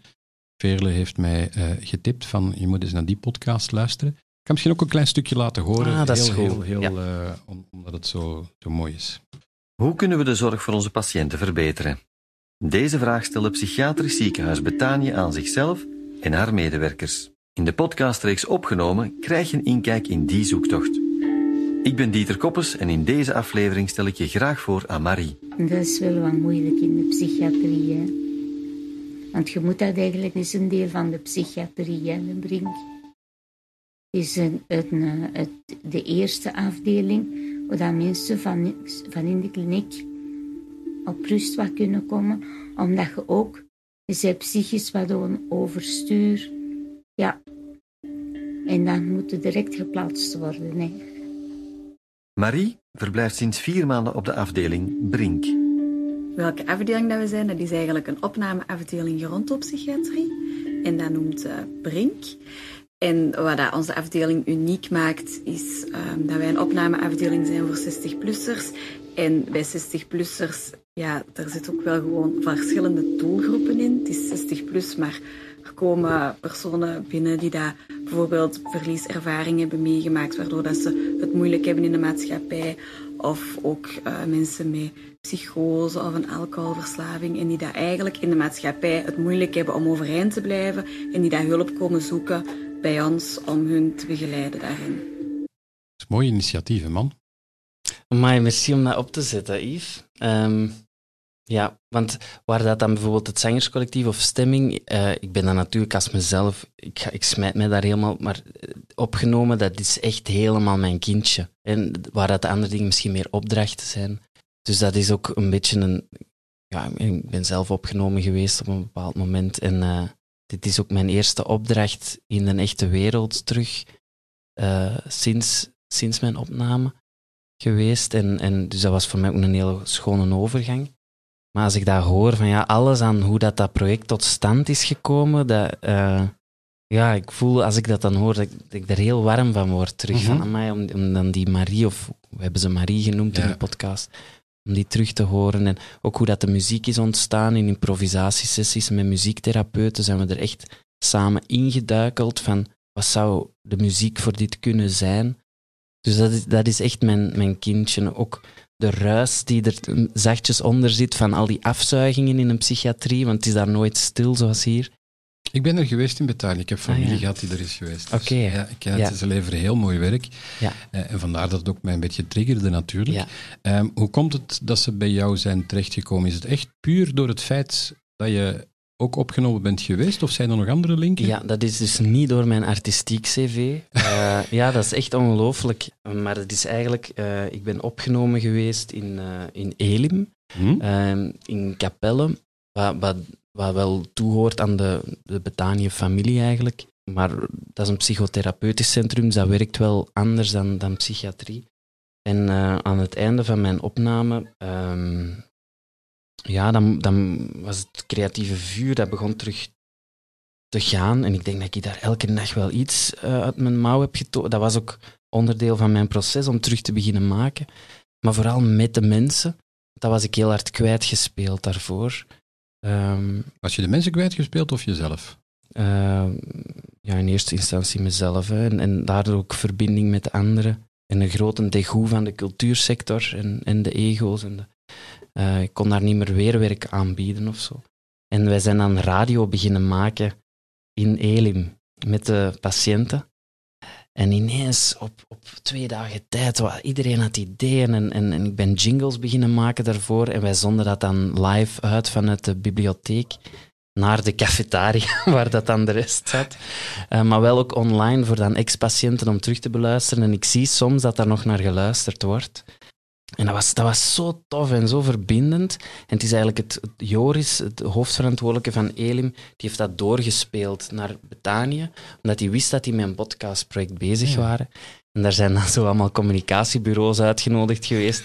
Veerle heeft mij eh, getipt van, je moet eens naar die podcast luisteren. Ik kan misschien ook een klein stukje laten horen. Ah, dat is heel, goed. Heel, Ja. eh, om- omdat het zo, zo mooi is. Hoe kunnen we de zorg voor onze patiënten verbeteren? Deze vraag stelde psychiatrisch ziekenhuis Betanië aan zichzelf en haar medewerkers. In de podcastreeks opgenomen krijg je een inkijk in die zoektocht. Ik ben Dieter Koppes en in deze aflevering stel ik je graag voor aan Marie. Dat is wel wat moeilijk in de psychiatrie. Hè? Want je moet dat eigenlijk, is een deel van de psychiatrie, hè, de brink. Is een, een, eh, het, de eerste afdeling waar mensen van, van in de kliniek op rust wat kunnen komen, omdat je ook, je bent psychisch wat overstuur. Ja. En dan moet het direct geplaatst worden. Hè. Marie verblijft sinds vier maanden op de afdeling Brink. Welke afdeling dat we zijn, dat is eigenlijk een opnameafdeling gerontopsychiatrie. En dat noemt eh, Brink. En wat dat onze afdeling uniek maakt, is ehm, dat wij een opnameafdeling zijn voor 60-plussers. En bij 60-plussers, ja, daar zit ook wel gewoon verschillende doelgroepen in. Het is 60-plus, maar er komen personen binnen die dat bijvoorbeeld verlieservaring hebben meegemaakt, waardoor dat ze het moeilijk hebben in de maatschappij. Of ook eh, mensen met psychose of een alcoholverslaving en die dat eigenlijk in de maatschappij het moeilijk hebben om overeind te blijven en die dat hulp komen zoeken bij ons om hun te begeleiden daarin. Dat is een mooi initiatief, hè, man. Maar merci om dat op te zetten, Yves. Ehm, ja, want waar dat dan bijvoorbeeld het zangerscollectief of stemming, eh, ik ben dan natuurlijk als mezelf, ik, ga, ik smijt mij daar helemaal, maar eh, opgenomen, dat is echt helemaal mijn kindje. En waar dat de andere dingen misschien meer opdrachten zijn. Dus dat is ook een beetje een, ja, ik ben zelf opgenomen geweest op een bepaald moment en eh, dit is ook mijn eerste opdracht in een echte wereld terug, eh, sinds, sinds mijn opname geweest. En, en dus dat was voor mij ook een hele schone overgang. Maar als ik dat hoor, van ja, alles aan hoe dat, dat project tot stand is gekomen, dat, eh, ja, ik voel als ik dat dan hoor, dat ik, dat ik er heel warm van word terug. Mhm. Van amai, om, om dan die Marie, of we hebben ze Marie genoemd in de podcast, om die terug te horen. En ook hoe dat de muziek is ontstaan in improvisatiesessies met muziektherapeuten, zijn we er echt samen ingeduikeld van wat zou de muziek voor dit kunnen zijn. Dus dat is, dat is echt mijn, mijn kindje. Ook de ruis die er zachtjes onder zit van al die afzuigingen in een psychiatrie, want het is daar nooit stil zoals hier. Ik ben er geweest in Betanië. Ik heb familie Ah, ja. gehad die er is geweest. Dus, Oké. ja, ik ken het. Ja. Ze leveren heel mooi werk. Ja. Eh, en vandaar dat het ook mij een beetje triggerde natuurlijk. Ja. Ehm, hoe komt het dat ze bij jou zijn terechtgekomen? Is het echt puur door het feit dat je ook opgenomen bent geweest? Of zijn er nog andere linken? Ja, dat is dus niet door mijn artistiek cv. Eh, ja, dat is echt ongelooflijk. Maar het is eigenlijk, eh, ik ben opgenomen geweest in, in Elim, Hm? ehm, in Capelle, wat, wat, wat wel toehoort aan de, de Betanië-familie eigenlijk. Maar dat is een psychotherapeutisch centrum, dus dat werkt wel anders dan, dan psychiatrie. En eh, aan het einde van mijn opname, ehm, ja, dan, dan was het creatieve vuur, dat begon terug te gaan. En ik denk dat ik daar elke nacht wel iets eh, uit mijn mouw heb getoond. Dat was ook onderdeel van mijn proces om terug te beginnen maken. Maar vooral met de mensen. Dat was ik heel hard kwijtgespeeld daarvoor. Ehm, Was je de mensen kwijtgespeeld of jezelf? eh, ja, in eerste instantie mezelf. Hè, en, en daardoor ook verbinding met de anderen. En een grote degoe van de cultuursector en, en de ego's. En de, eh, ik kon daar niet meer weerwerk aanbieden of zo. En wij zijn dan radio beginnen maken in Elim met de patiënten. En ineens, op, op twee dagen tijd, iedereen had ideeën en, en, en ik ben jingles beginnen maken daarvoor. En wij zonden dat dan live uit vanuit de bibliotheek naar de cafetaria, waar dat dan de rest zat. Eh, maar wel ook online voor dan ex-patiënten om terug te beluisteren. En ik zie soms dat daar nog naar geluisterd wordt. En dat was, dat was zo tof en zo verbindend. En het is eigenlijk het, het Joris, het hoofdverantwoordelijke van Elim, die heeft dat doorgespeeld naar Betanië, omdat hij wist dat die met een podcastproject bezig Ja. waren. En daar zijn dan zo allemaal communicatiebureaus uitgenodigd geweest.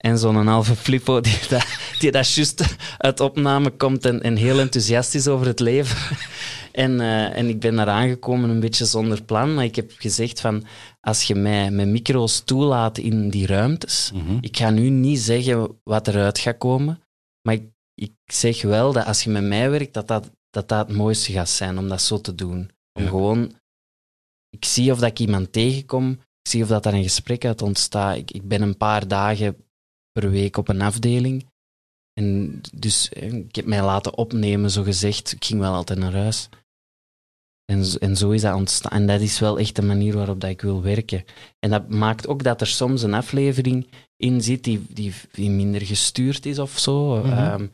En zo'n halve flippo die dat, die dat juist uit opname komt en, en heel enthousiast is over het leven. En, eh, en ik ben daar aangekomen een beetje zonder plan, maar ik heb gezegd van, als je mij met micro's toelaat in die ruimtes, Mhm. ik ga nu niet zeggen wat eruit gaat komen, maar ik, ik zeg wel dat als je met mij werkt, dat dat, dat dat het mooiste gaat zijn om dat zo te doen. Om Ja. gewoon, ik zie of dat ik iemand tegenkom, ik zie of dat daar een gesprek uit ontstaat. Ik, ik ben een paar dagen per week op een afdeling. En dus ik heb mij laten opnemen, zo gezegd. Ik ging wel altijd naar huis. En, zo- en zo is dat ontstaan. En dat is wel echt de manier waarop dat ik wil werken. En dat maakt ook dat er soms een aflevering in zit die, die, die minder gestuurd is of zo. Mhm. Ehm,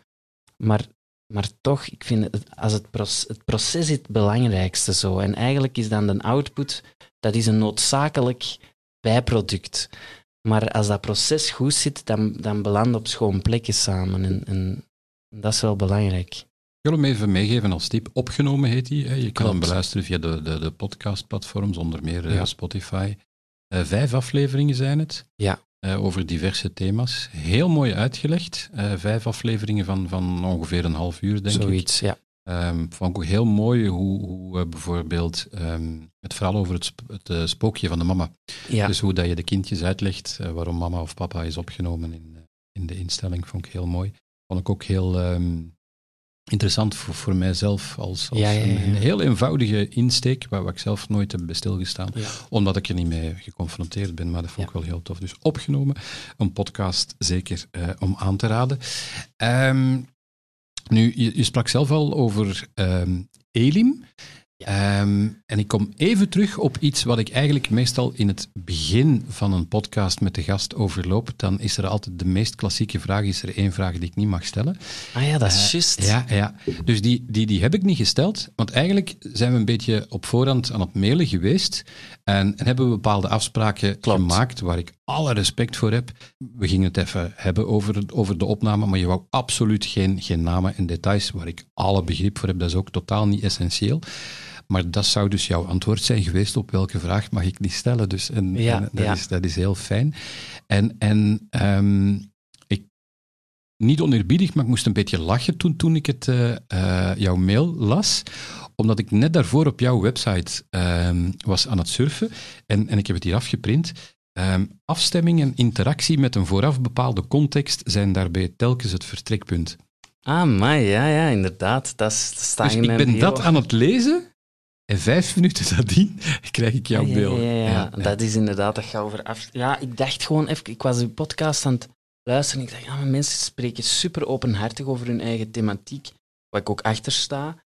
maar, maar toch, ik vind het, als het, proces, het proces is het belangrijkste zo. En eigenlijk is dan de output, dat is een noodzakelijk bijproduct. Maar als dat proces goed zit, dan, dan belanden op schoon plekken samen. En, en dat is wel belangrijk. Ik wil hem even meegeven als tip. Opgenomen heet hij. hè. Je kan hem beluisteren via de, de, de podcastplatforms, onder meer eh, Ja. Spotify. Eh, vijf afleveringen zijn het. Ja. eh, over diverse thema's. Heel mooi uitgelegd. Vijf afleveringen van, van ongeveer een half uur, denk ik. Zoiets, ja. Ehm, vond ik ook heel mooi hoe, hoe eh, bijvoorbeeld ehm, het verhaal over het, sp- het eh, spookje van de mama. ja. Dus hoe dat je de kindjes uitlegt eh, waarom mama of papa is opgenomen in, in de instelling, vond ik heel mooi. Vond ik ook heel ehm, interessant voor, voor mijzelf als, als Ja, ja, ja, Een, heel eenvoudige insteek, waar, waar ik zelf nooit heb bij stilgestaan, Ja. omdat ik er niet mee geconfronteerd ben, maar dat vond ik wel heel tof. Dus opgenomen, een podcast zeker om aan te raden. Nu, je, je sprak zelf al over ehm, Elim. Ehm, en ik kom even terug op iets wat ik eigenlijk meestal in het begin van een podcast met de gast overloop. Dan is er altijd de meest klassieke vraag, is er één vraag die ik niet mag stellen. Ah ja, dat is Eh, juist. Ja, ja. dus die, die, die heb ik niet gesteld, want eigenlijk zijn we een beetje op voorhand aan het mailen geweest en, en hebben we bepaalde afspraken Klopt. gemaakt waar ik alle respect voor heb. We gingen het even hebben over, over de opname, maar je wou absoluut geen, geen namen en details waar ik alle begrip voor heb. Dat is ook totaal niet essentieel. Maar dat zou dus jouw antwoord zijn geweest op welke vraag mag ik niet stellen. Dus en, Ja, en dat, ja. Is, dat is heel fijn. En, en ehm, ik, niet oneerbiedig, maar ik moest een beetje lachen toen, toen ik het, eh, eh, jouw mail las. Omdat ik net daarvoor op jouw website ehm, was aan het surfen. En, en ik heb het hier afgeprint. Ehm, afstemming en interactie met een vooraf bepaalde context zijn daarbij telkens het vertrekpunt. Ah, maar ja, ja, inderdaad. Dat, staat Dus ik ben bio. dat aan het lezen en vijf minuten nadien krijg ik jouw Ah, ja, mail. Ja, ja, ja. dat is inderdaad, dat gaat over af... Ja, ik dacht gewoon even... Ik was uw podcast aan het luisteren en ik dacht, ja, maar mensen spreken super openhartig over hun eigen thematiek, waar ik ook achter sta.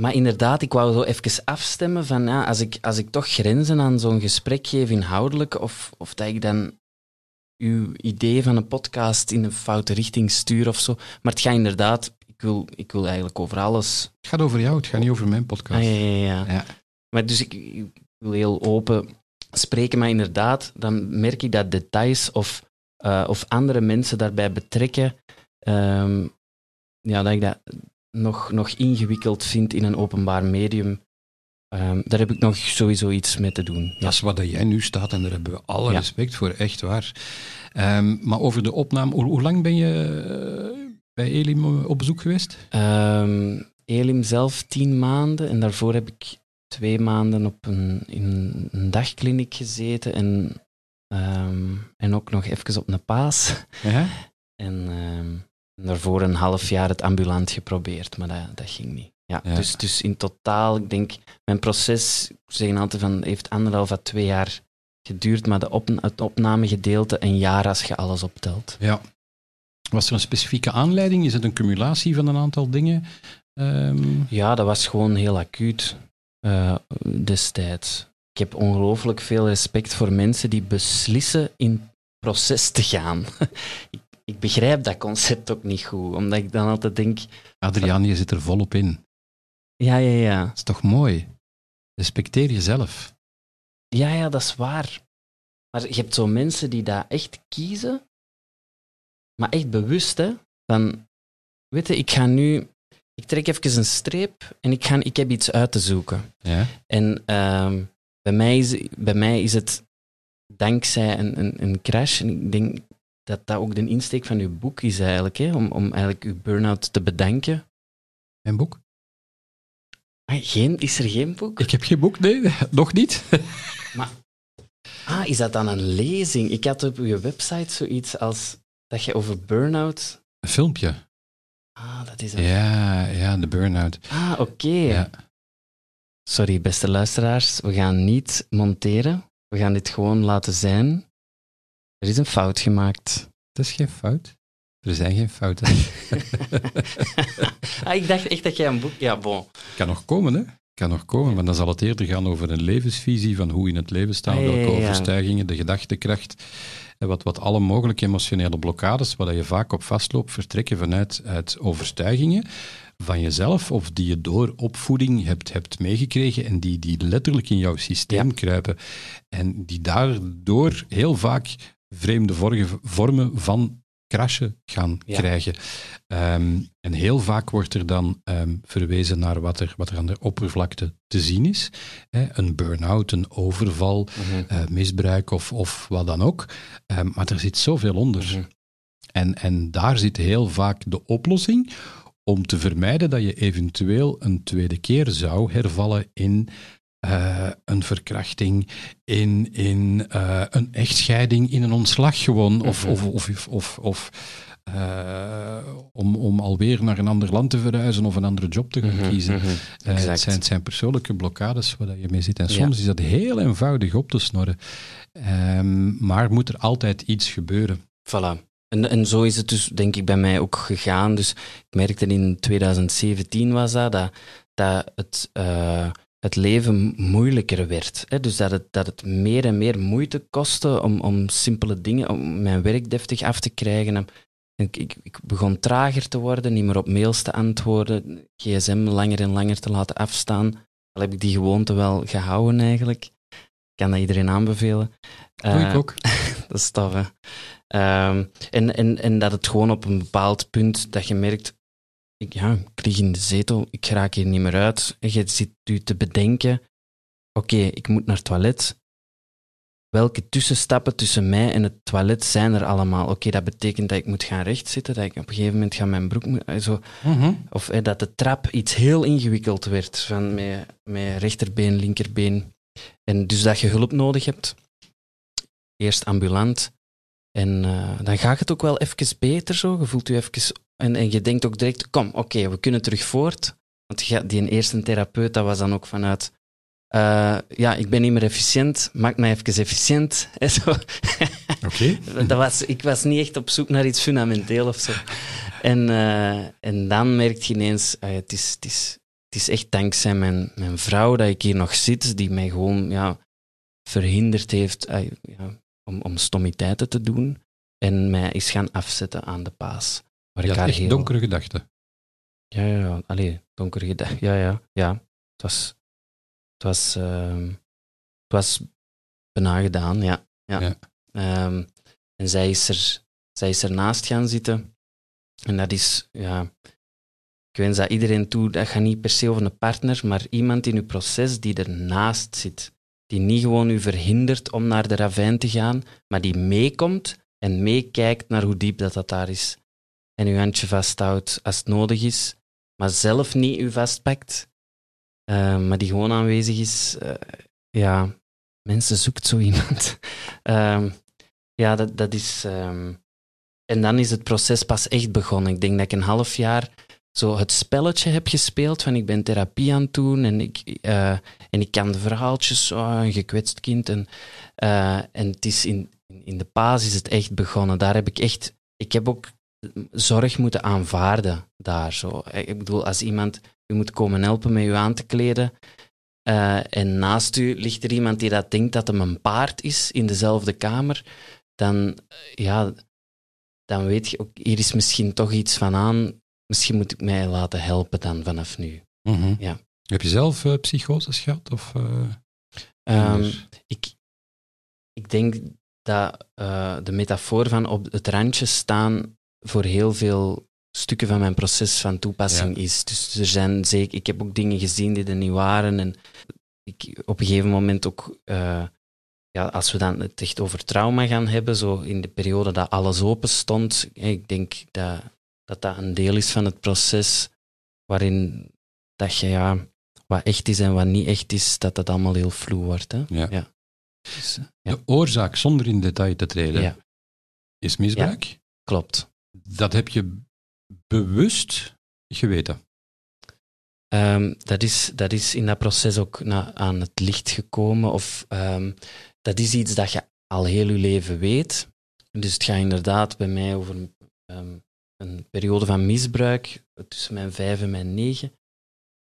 Maar inderdaad, ik wou zo even afstemmen van, ja, als ik, als ik toch grenzen aan zo'n gesprek geef inhoudelijk, of, of dat ik dan uw idee van een podcast in een foute richting stuur of zo. Maar het gaat inderdaad... Ik wil, ik wil eigenlijk over alles Het gaat over jou, het gaat niet over mijn podcast. Ah, ja, ja, ja. Ja. Maar dus ik, ik wil heel open spreken, maar inderdaad, dan merk ik dat details of, eh, of andere mensen daarbij betrekken, ehm, ja, dat ik dat nog, nog ingewikkeld vind in een openbaar medium. Ehm, daar heb ik nog sowieso iets mee te doen. Ja. Dat is wat dat jij nu staat en daar hebben we alle Ja. respect voor, echt waar. Ehm, maar over de opname, hoe, hoe lang ben je eh, bij Elim eh, op bezoek geweest? Ehm, Elim zelf tien maanden en daarvoor heb ik twee maanden op een, in een dagkliniek gezeten en, en ook nog even op een paas. Ja? En ehm, daarvoor een half jaar het ambulant geprobeerd, maar dat, dat ging niet. Ja, Ja. Dus, dus in totaal, ik denk, mijn proces, ik zeg altijd van, heeft anderhalf à twee jaar geduurd, maar de op, het opnamegedeelte een jaar als je alles optelt. ja. Was er een specifieke aanleiding? Is het een cumulatie van een aantal dingen? Ehm, Ja, dat was gewoon heel acuut eh, destijds. Ik heb ongelooflijk veel respect voor mensen die beslissen in proces te gaan. ik, ik begrijp dat concept ook niet goed, omdat ik dan altijd denk, Adriaan, je zit er volop in. ja, ja, ja. Dat is toch mooi? Respecteer jezelf. Ja, ja, dat is waar. Maar je hebt zo mensen die dat echt kiezen, maar echt bewust, hè. Van, weet je, ik ga nu... Ik trek even een streep en ik, ga, ik heb iets uit te zoeken. Ja? En ehm, bij, mij is, bij mij is het dankzij een, een, een crash, en ik denk dat dat ook de insteek van uw boek is eigenlijk, hè, om, om eigenlijk uw burn-out te bedanken. Mijn boek? Ah, geen, is er geen boek? Ik heb geen boek, nee, nog niet. Ah, is dat dan een lezing? Ik had op uw website zoiets als dat je over burn-out... Een filmpje. Ah, dat is een... Ja, ja, de burn-out. Ah, oké. Ja. Sorry, beste luisteraars. We gaan niet monteren. We gaan dit gewoon laten zijn. Er is een fout gemaakt. Dat is geen fout. Er zijn geen fouten. ah, ik dacht echt dat jij een boek... Ja, bon. kan nog komen, hè? Kan nog komen, maar dan zal het eerder gaan over een levensvisie van hoe je in het leven staat, Ah, ja, ja, welke ja. overtuigingen, de gedachtekracht, en wat, wat alle mogelijke emotionele blokkades, waar je vaak op vastloopt, vertrekken vanuit uit overtuigingen van jezelf of die je door opvoeding hebt, hebt meegekregen en die, die letterlijk in jouw systeem Ja. kruipen en die daardoor heel vaak vreemde vorge- vormen van crashen gaan Ja. krijgen. Ehm, en heel vaak wordt er dan ehm, verwezen naar wat er, wat er aan de oppervlakte te zien is. Hè, een burn-out, een overval, Mhm. eh, misbruik of, of wat dan ook. Ehm, maar er zit zoveel onder. Mhm. En, en daar zit heel vaak de oplossing om te vermijden dat je eventueel een tweede keer zou hervallen in eh, een verkrachting, in, in eh, een echtscheiding, in een ontslag gewoon, of, Mhm. of, of, of, of eh, om, om alweer naar een ander land te verhuizen of een andere job te gaan Mhm, kiezen. mhm. Het, zijn, het zijn persoonlijke blokkades waar je mee zit. En Ja. soms is dat heel eenvoudig op te snorren. Ehm, maar moet er altijd iets gebeuren. Voilà. En, en zo is het dus, denk ik, bij mij ook gegaan. Dus ik merkte in 2017 was dat, dat, dat het, het leven moeilijker werd. Hè? Dus dat het, dat het meer en meer moeite kostte om, om simpele dingen, om mijn werk deftig af te krijgen. En Ik, ik, ik begon trager te worden, niet meer op mails te antwoorden, gsm langer en langer te laten afstaan. Al heb ik die gewoonte wel gehouden eigenlijk. Ik kan dat iedereen aanbevelen. Doe ik Eh, ook. dat is tof, hè. Ehm, en, en, en dat het gewoon op een bepaald punt dat je merkt, ik, ja, ik lig in de zetel, ik raak hier niet meer uit. En je zit je te bedenken, oké, ik moet naar het toilet. Welke tussenstappen tussen mij en het toilet zijn er allemaal? Oké, dat betekent dat ik moet gaan rechtzitten, dat ik op een gegeven moment ga mijn broek... eh, Zo, Mhm. of eh, dat de trap iets heel ingewikkeld werd, van met, met rechterbeen, linkerbeen. En dus dat je hulp nodig hebt. Eerst ambulant. En eh, dan gaat het ook wel even beter zo. Je voelt je even... En, en je denkt ook direct, kom, oké, we kunnen terug voort. Want die eerste therapeut, dat was dan ook vanuit... eh, ja, ik ben niet meer efficiënt, maak mij even efficiënt. Zo. Oké. Dat was, ik was niet echt op zoek naar iets fundamenteel of zo. En, eh, en dan merk je ineens, ah het, is, het, is, het is echt dankzij mijn, mijn vrouw dat ik hier nog zit, die mij gewoon ja, verhinderd heeft ah, ja, om, om stommiteiten te doen. En mij is gaan afzetten aan de paas. Had haar echt donkere gedachten. ja, ja, ja. Allee, donkere gedachten. Ja, ja, ja. Het was, het was, ehm, het was bijna gedaan, ja. ja. Ja. Ehm, en zij is, er, zij is ernaast gaan zitten. En dat is, ja... Ik wens dat iedereen toe, dat gaat niet per se over een partner, maar iemand in uw proces die ernaast zit. Die niet gewoon u verhindert om naar de ravijn te gaan, maar die meekomt en meekijkt naar hoe diep dat, dat daar is. En uw handje vasthoudt als het nodig is, maar zelf niet u vastpakt, eh, maar die gewoon aanwezig is. eh, ja, mensen zoekt zo iemand. Ehm, ja, dat, dat is. ehm, en dan is het proces pas echt begonnen. Ik denk dat ik een half jaar zo het spelletje heb gespeeld van ik ben therapie aan het doen en ik, eh, en ik kan de verhaaltjes, oh, een gekwetst kind. En, en het is in, in de paas is het echt begonnen. Daar heb ik echt, ik heb ook zorg moeten aanvaarden daar. Zo. Ik bedoel, als iemand u moet komen helpen met u aan te kleden eh, en naast u ligt er iemand die dat denkt dat hem een paard is in dezelfde kamer, dan, eh, ja, dan weet je ook, hier is misschien toch iets van aan. Misschien moet ik mij laten helpen dan vanaf nu. Mhm. Ja. Heb je zelf eh, psychoses gehad? Of, eh, Ehm, ik, ik denk dat de metafoor van op het randje staan voor heel veel stukken van mijn proces van toepassing is. Dus er zijn zeker, ik heb ook dingen gezien die er niet waren. En ik op een gegeven moment ook, eh, ja, als we dan het echt over trauma gaan hebben, zo in de periode dat alles open stond, ik denk dat, dat dat een deel is van het proces waarin dat je ja, wat echt is en wat niet echt is, dat dat allemaal heel vloe wordt. Hè? Ja. Ja. Dus, eh, ja. De oorzaak, zonder in detail te treden, is misbruik. klopt. Dat heb je bewust geweten. Ehm, dat, is, dat is in dat proces ook na, aan het licht gekomen. Of ehm, dat is iets dat je al heel je leven weet. Dus het gaat inderdaad bij mij over ehm, een periode van misbruik tussen mijn vijf en mijn negen.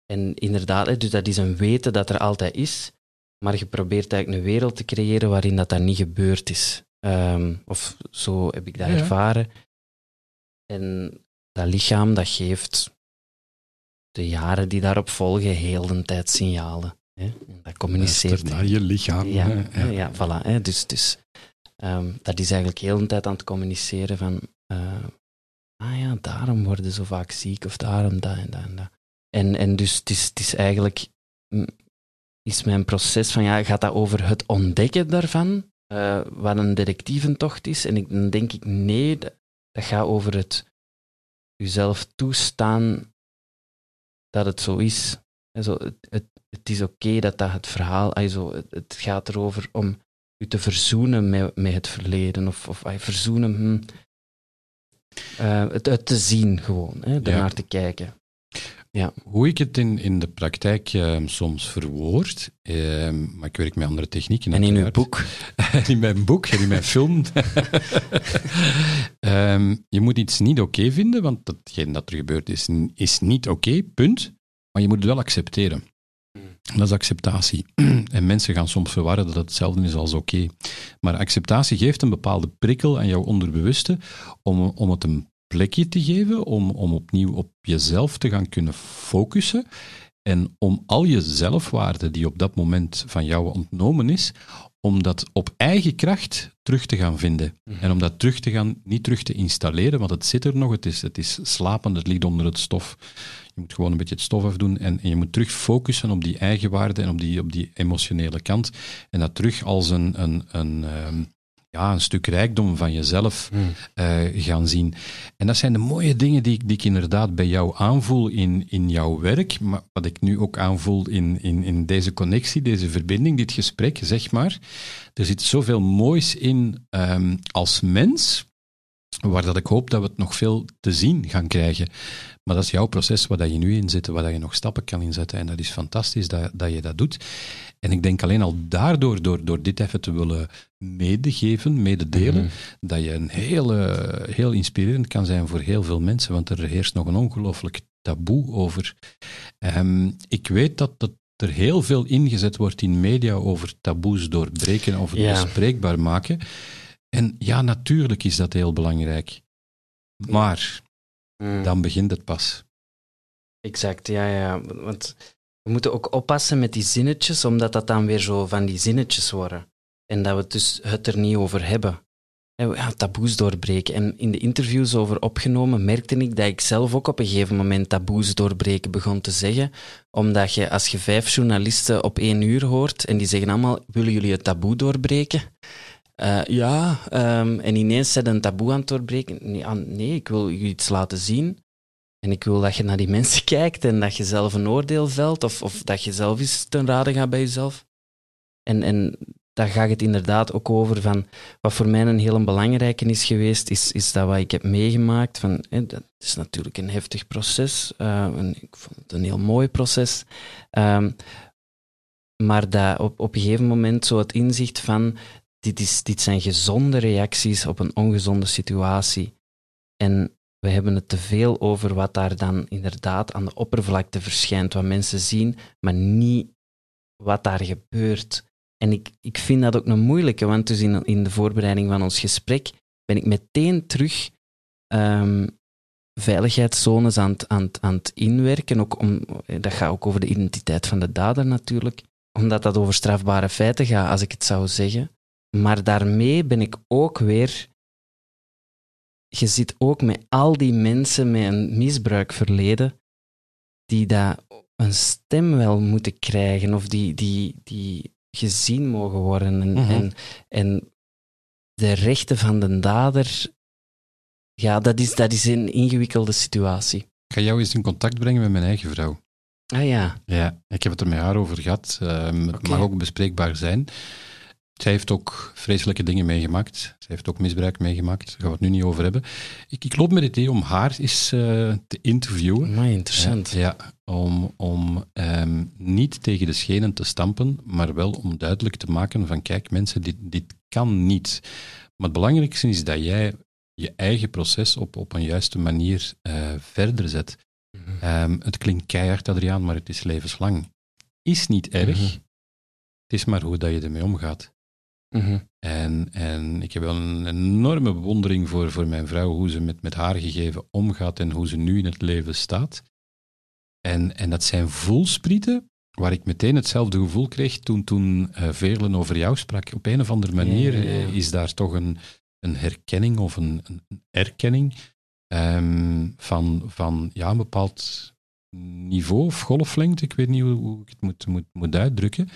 En inderdaad, dus dat is een weten dat er altijd is. Maar je probeert eigenlijk een wereld te creëren waarin dat, dat niet gebeurd is. Of zo heb ik dat Ja, ja. En dat lichaam, dat geeft de jaren die daarop volgen heel de tijd signalen. Hè? Dat communiceert. Luister naar je lichaam. Ja, hè. ja. ja voilà. Hè? Dus, dus dat is eigenlijk heel de tijd aan het communiceren van eh, ah ja, daarom worden ze zo vaak ziek of daarom dat en dat en dat. En, en dus het is, het is eigenlijk mm, is mijn proces van ja, gaat dat over het ontdekken daarvan, eh, wat een detectiventocht is? En ik, dan denk ik nee, dat, dat gaat over het jezelf toestaan dat het zo is. En zo, het, het, het is oké dat dat het verhaal, ay, zo, het, het gaat erover om je te verzoenen met, met het verleden. Of, of ay, verzoenen, hm, eh, het, het te zien gewoon, hè, ernaar te kijken. Hoe ik het in, in de praktijk eh, soms verwoord, eh, maar ik werk met andere technieken. En in uw boek, En in mijn boek en in mijn film. Ehm, je moet iets niet oké vinden, want datgene dat er gebeurd is, is niet oké, punt. Maar je moet het wel accepteren. Dat is acceptatie. En mensen gaan soms verwarren dat het hetzelfde is als oké. Maar acceptatie geeft een bepaalde prikkel aan jouw onderbewuste om, om het een plekje te geven, om, om opnieuw op jezelf te gaan kunnen focussen en om al je zelfwaarde die op dat moment van jou ontnomen is, om dat op eigen kracht terug te gaan vinden. En om dat terug te gaan, niet terug te installeren, want het zit er nog, het is, het is slapend, het ligt onder het stof. Je moet gewoon een beetje het stof afdoen en, en je moet terug focussen op die eigenwaarde en op die, op die emotionele kant. En dat terug als een, een, een, ehm, ja, een stuk rijkdom van jezelf eh, gaan zien. En dat zijn de mooie dingen die, ik- die ik inderdaad bij jou aanvoel in, in jouw werk, maar wat ik nu ook aanvoel in, in, in deze connectie, deze verbinding, dit gesprek, zeg maar. Er zit zoveel moois in ehm, als mens, waar dat ik hoop dat we het nog veel te zien gaan krijgen. Maar dat is jouw proces waar dat je nu in zit, waar dat je nog stappen kan inzetten. En dat is fantastisch dat, dat je dat doet. En ik denk alleen al daardoor, door, door dit even te willen medegeven, mededelen, dat je een heel, eh, heel inspirerend kan zijn voor heel veel mensen, want er heerst nog een ongelooflijk taboe over. Ehm, ik weet dat, dat er heel veel ingezet wordt in media over taboes doorbreken of het Ja. bespreekbaar maken. En ja, natuurlijk is dat heel belangrijk. Maar Mm. dan begint het pas. Exact, ja, ja. Want we moeten ook oppassen met die zinnetjes, omdat dat dan weer zo van die zinnetjes worden. En dat we het dus het er niet over hebben. Ja, taboes doorbreken. En in de interviews over opgenomen merkte ik dat ik zelf ook op een gegeven moment taboes doorbreken begon te zeggen. Omdat je, als je vijf journalisten op één uur hoort en die zeggen allemaal, willen jullie het taboe doorbreken? Eh, ja, ehm, en ineens zet een taboe aan het doorbreken. Nee, nee, ik wil je iets laten zien. En ik wil dat je naar die mensen kijkt en dat je zelf een oordeel velt, of, of dat je zelf eens ten rade gaat bij jezelf. En, en daar gaat het inderdaad ook over van, wat voor mij een heel belangrijke is geweest, is, is dat wat ik heb meegemaakt. Van, hè, dat is natuurlijk een heftig proces, eh, en ik vond het een heel mooi proces. Ehm, maar dat op, op een gegeven moment zo het inzicht van, dit, is, dit zijn gezonde reacties op een ongezonde situatie. En we hebben het te veel over wat daar dan inderdaad aan de oppervlakte verschijnt, wat mensen zien, maar niet wat daar gebeurt. En ik, ik vind dat ook een moeilijke, want dus in, in de voorbereiding van ons gesprek ben ik meteen terug ehm, veiligheidszones aan het, aan, aan het inwerken. Ook om, dat gaat ook over de identiteit van de dader natuurlijk, omdat dat over strafbare feiten gaat, als ik het zou zeggen. Maar daarmee ben ik ook weer je zit ook met al die mensen met een misbruikverleden die daar een stem wel moeten krijgen of die, die, die gezien mogen worden. En, Mhm. en, en de rechten van de dader, ja, dat is, dat is een ingewikkelde situatie. Ik ga jou eens in contact brengen met mijn eigen vrouw. Ah ja, Ja, ik heb het er met haar over gehad. Ehm, het mag ook bespreekbaar zijn. Zij heeft ook vreselijke dingen meegemaakt. Zij heeft ook misbruik meegemaakt. Daar gaan we het nu niet over hebben. Ik, ik loop met het idee om haar eens eh, te interviewen. maar interessant. Ja, ja, om, om ehm, niet tegen de schenen te stampen, maar wel om duidelijk te maken van kijk mensen, dit, dit kan niet. Maar het belangrijkste is dat jij je eigen proces op, op een juiste manier eh, verder zet. Mhm. Ehm, het klinkt keihard, Adriaan, maar het is levenslang. Is niet erg. Mhm. Het is maar hoe dat je ermee omgaat. Mhm. En, en ik heb wel een enorme bewondering voor, voor mijn vrouw, hoe ze met, met haar gegeven omgaat en hoe ze nu in het leven staat. En, en dat zijn voelsprieten waar ik meteen hetzelfde gevoel kreeg toen, toen eh Veerlen over jou sprak. Op een of andere manier Ja, ja, ja. eh, is daar toch een, een herkenning of een, een erkenning ehm, van, van ja, een bepaald niveau of golflengte. Ik weet niet hoe, hoe ik het moet, moet, moet uitdrukken.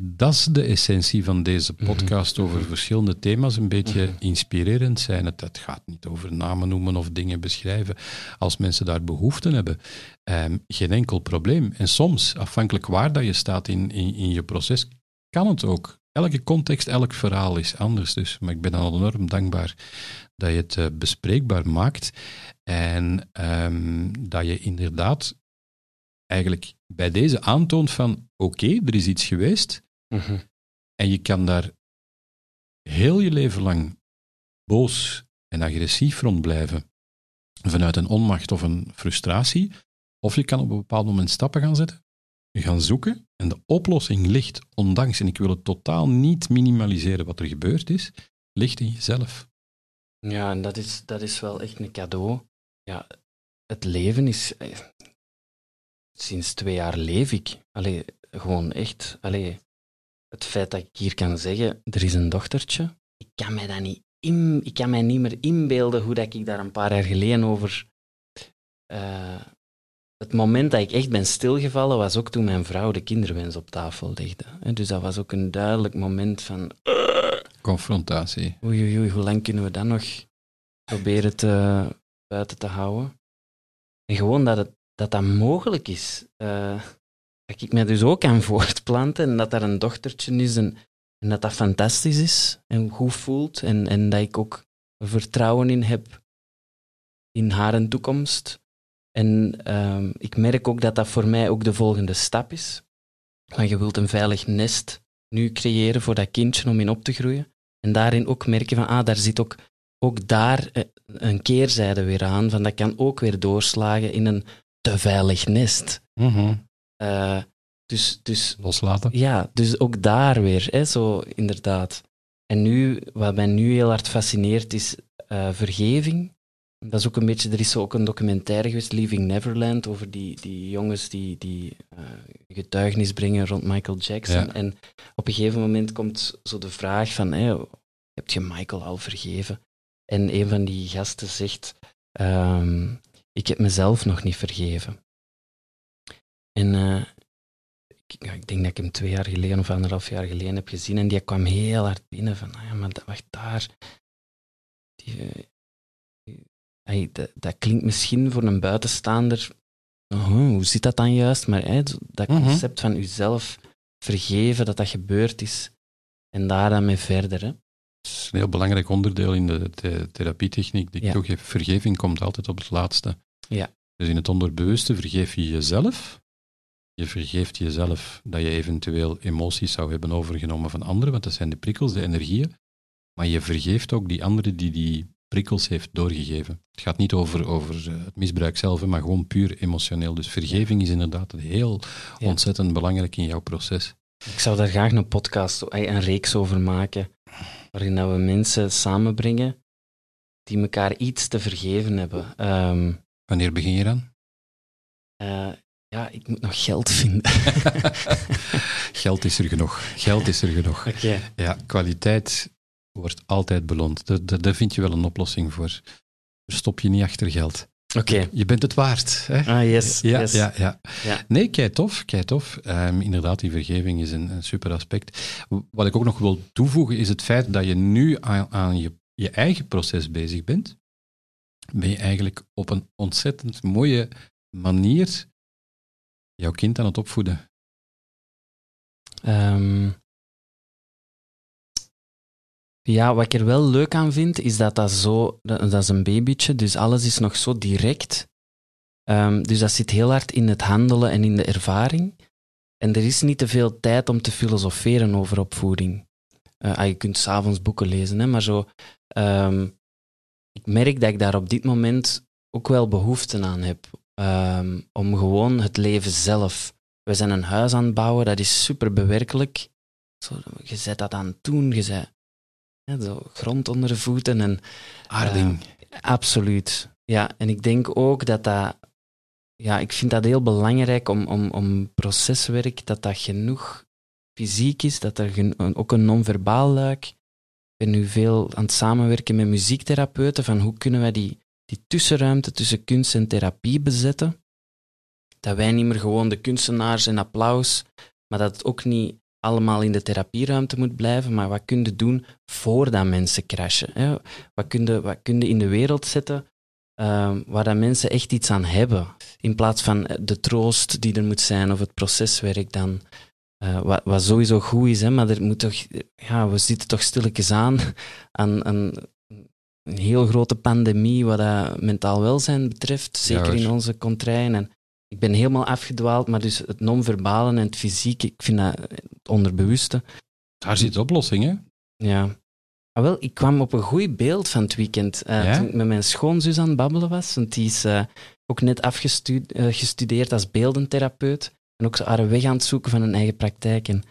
Dat is de essentie van deze Mhm. podcast over verschillende thema's. Een beetje Mhm. inspirerend zijn. Het, het gaat niet over namen noemen of dingen beschrijven. Als mensen daar behoefte hebben, ehm, geen enkel probleem. En soms, afhankelijk waar dat je staat in, in, in je proces, kan het ook. Elke context, elk verhaal is anders. Dus, maar ik ben al enorm dankbaar dat je het eh, bespreekbaar maakt. En ehm, dat je inderdaad eigenlijk bij deze aantoont van oké, er is iets geweest. Mhm. En je kan daar heel je leven lang boos en agressief rond blijven. Vanuit een onmacht of een frustratie. Of je kan op een bepaald moment stappen gaan zetten. gaan zoeken en de oplossing ligt, ondanks, en ik wil het totaal niet minimaliseren wat er gebeurd is, ligt in jezelf. Ja, en dat is, dat is wel echt een cadeau. Ja, het leven is... eh, Sinds twee jaar leef ik. Allee, gewoon echt. Allee, het feit dat ik hier kan zeggen, er is een dochtertje. Ik kan mij dat niet, in, ik kan mij niet meer inbeelden hoe dat ik daar een paar jaar geleden over... eh, het moment dat ik echt ben stilgevallen, was ook toen mijn vrouw de kinderwens op tafel legde. Dus dat was ook een duidelijk moment van... Confrontatie. Oei, oei, oei, hoe lang kunnen we dat nog proberen te, buiten te houden? En gewoon dat het, dat, dat mogelijk is. eh, dat ik mij dus ook kan voortplanten en dat er een dochtertje is en, en dat dat fantastisch is en goed voelt en, en dat ik ook vertrouwen in heb in haar een toekomst. En ehm, ik merk ook dat dat voor mij ook de volgende stap is. Want je wilt een veilig nest nu creëren voor dat kindje om in op te groeien. En daarin ook merken van, ah, daar zit ook, ook daar eh, een keerzijde weer aan, van dat kan ook weer doorslagen in een te veilig nest. Mhm. Eh, dus, dus Loslaten. ja, dus ook daar weer, hè, zo inderdaad. En nu, wat mij nu heel hard fascineert, is eh, vergeving. Dat is ook een beetje, er is ook een documentaire geweest, Leaving Neverland, over die, die jongens die, die eh, getuigenis brengen rond Michael Jackson. Ja. En op een gegeven moment komt zo de vraag van, heb je Michael al vergeven? En een van die gasten zegt, ehm, ik heb mezelf nog niet vergeven. En eh, ik, ik denk dat ik hem twee jaar geleden of anderhalf jaar geleden heb gezien en die kwam heel hard binnen van, ah ja, maar dat, wacht daar. Die, eh, dat, dat klinkt misschien voor een buitenstaander, oh, hoe zit dat dan juist? Maar dat Mhm. concept van jezelf vergeven dat dat gebeurd is en daar dan mee verder. Hè. Is een heel belangrijk onderdeel in de, the- therapietechniek. Die Ja. toegeef, vergeving komt altijd op het laatste. Ja. Dus in het onderbewuste vergeef je jezelf. Je vergeeft jezelf dat je eventueel emoties zou hebben overgenomen van anderen, want dat zijn de prikkels, de energieën. Maar je vergeeft ook die andere die die prikkels heeft doorgegeven. Het gaat niet over, over eh, het misbruik zelf, maar gewoon puur emotioneel. Dus vergeving is inderdaad heel Ja. ontzettend belangrijk in jouw proces. Ik zou daar graag een podcast, ai, een reeks over maken, waarin dat we mensen samenbrengen die elkaar iets te vergeven hebben. Ehm, Wanneer begin je dan? eh, ja, ik moet nog geld vinden. Geld is er genoeg. Geld is er genoeg. Oké. Ja, kwaliteit wordt altijd beloond. Daar, vind je wel een oplossing voor. Verstop je niet achter geld. Oké. Je bent het waard. Hè? Ah, yes. Ja, yes. ja, ja. Ja. Nee, kei tof, kei tof. Ehm, inderdaad, die vergeving is een, een super aspect. Wat ik ook nog wil toevoegen is het feit dat je nu aan, aan je, je eigen proces bezig bent. Ben je eigenlijk op een ontzettend mooie manier jouw kind aan het opvoeden. Ehm, ja, wat ik er wel leuk aan vind, is dat dat zo... Dat, is een babytje, dus alles is nog zo direct. Ehm, dus dat zit heel hard in het handelen en in de ervaring. En er is niet te veel tijd om te filosoferen over opvoeding. Eh, ah, je kunt s'avonds boeken lezen, hè, maar zo... ehm, ik merk dat ik daar op dit moment ook wel behoefte aan heb. Ehm, om gewoon het leven zelf we zijn een huis aan het bouwen, dat is super bewerkelijk. Zo, je zet dat aan het doen, je ja, zo, grond onder de voeten. En, Aarding. eh, absoluut. Ja, en ik denk ook dat dat... Ja, ik vind dat heel belangrijk om, om, om proceswerk, dat dat genoeg fysiek is, dat er gen- ook een non-verbaal luik. Ik ben nu veel aan het samenwerken met muziektherapeuten, van hoe kunnen wij die, die tussenruimte tussen kunst en therapie bezetten dat wij niet meer gewoon de kunstenaars en applaus, maar dat het ook niet allemaal in de therapieruimte moet blijven, maar wat kun je doen voordat mensen crashen? Hè? Wat, kun je, wat in de wereld zetten ehm, waar dat mensen echt iets aan hebben, in plaats van de troost die er moet zijn of het proceswerk dan, eh, wat, wat sowieso goed is, hè? maar er moet toch, ja, we zitten toch stilletjes aan aan een, een heel grote pandemie wat dat mentaal welzijn betreft, zeker in onze contraien. En ik ben helemaal afgedwaald, maar dus het non-verbale en het fysieke, ik vind dat het onderbewuste. Daar zit de oplossing, hè? Ja. Ah, wel, ik kwam op een goed beeld van het weekend. eh, Ja? Toen ik met mijn schoonzus aan het babbelen was, want die is eh, ook net afgestudeerd als beeldentherapeut. En ook zo haar weg aan het zoeken van een eigen praktijk. En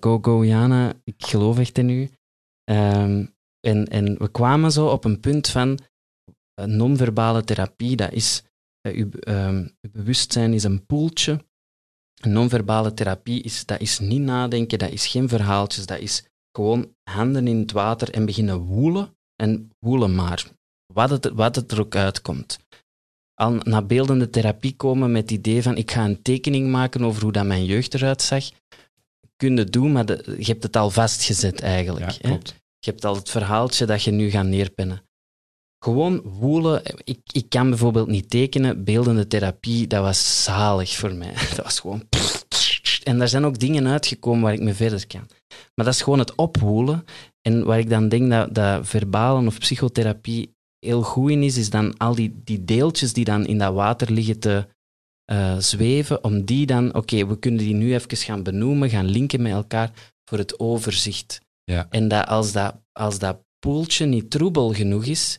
go, go, Jana, ik geloof echt in u. Ehm, en, en we kwamen zo op een punt van uh, non-verbale therapie. Dat is, uh, uw, uw bewustzijn is een poeltje. Non-verbale therapie is, dat is niet nadenken, dat is geen verhaaltjes, dat is gewoon handen in het water en beginnen woelen. En woelen maar, wat het, wat het er ook uitkomt. Al naar beeldende therapie komen met het idee van ik ga een tekening maken over hoe dat mijn jeugd eruit zag. Kun je doen, maar de, je hebt het al vastgezet eigenlijk. Ja, klopt. Hè? Je hebt al het verhaaltje dat je nu gaat neerpennen. Gewoon woelen. Ik, ik kan bijvoorbeeld niet tekenen. Beeldende therapie, dat was zalig voor mij. Dat was gewoon... En daar zijn ook dingen uitgekomen waar ik mee verder kan. Maar dat is gewoon het opwoelen. En waar ik dan denk dat, dat verbalen of psychotherapie heel goed in is, is dan al die, die deeltjes die dan in dat water liggen te uh, zweven, om die dan, oké, we kunnen die nu even gaan benoemen, gaan linken met elkaar voor het overzicht. Ja. En dat als, dat als dat poeltje niet troebel genoeg is,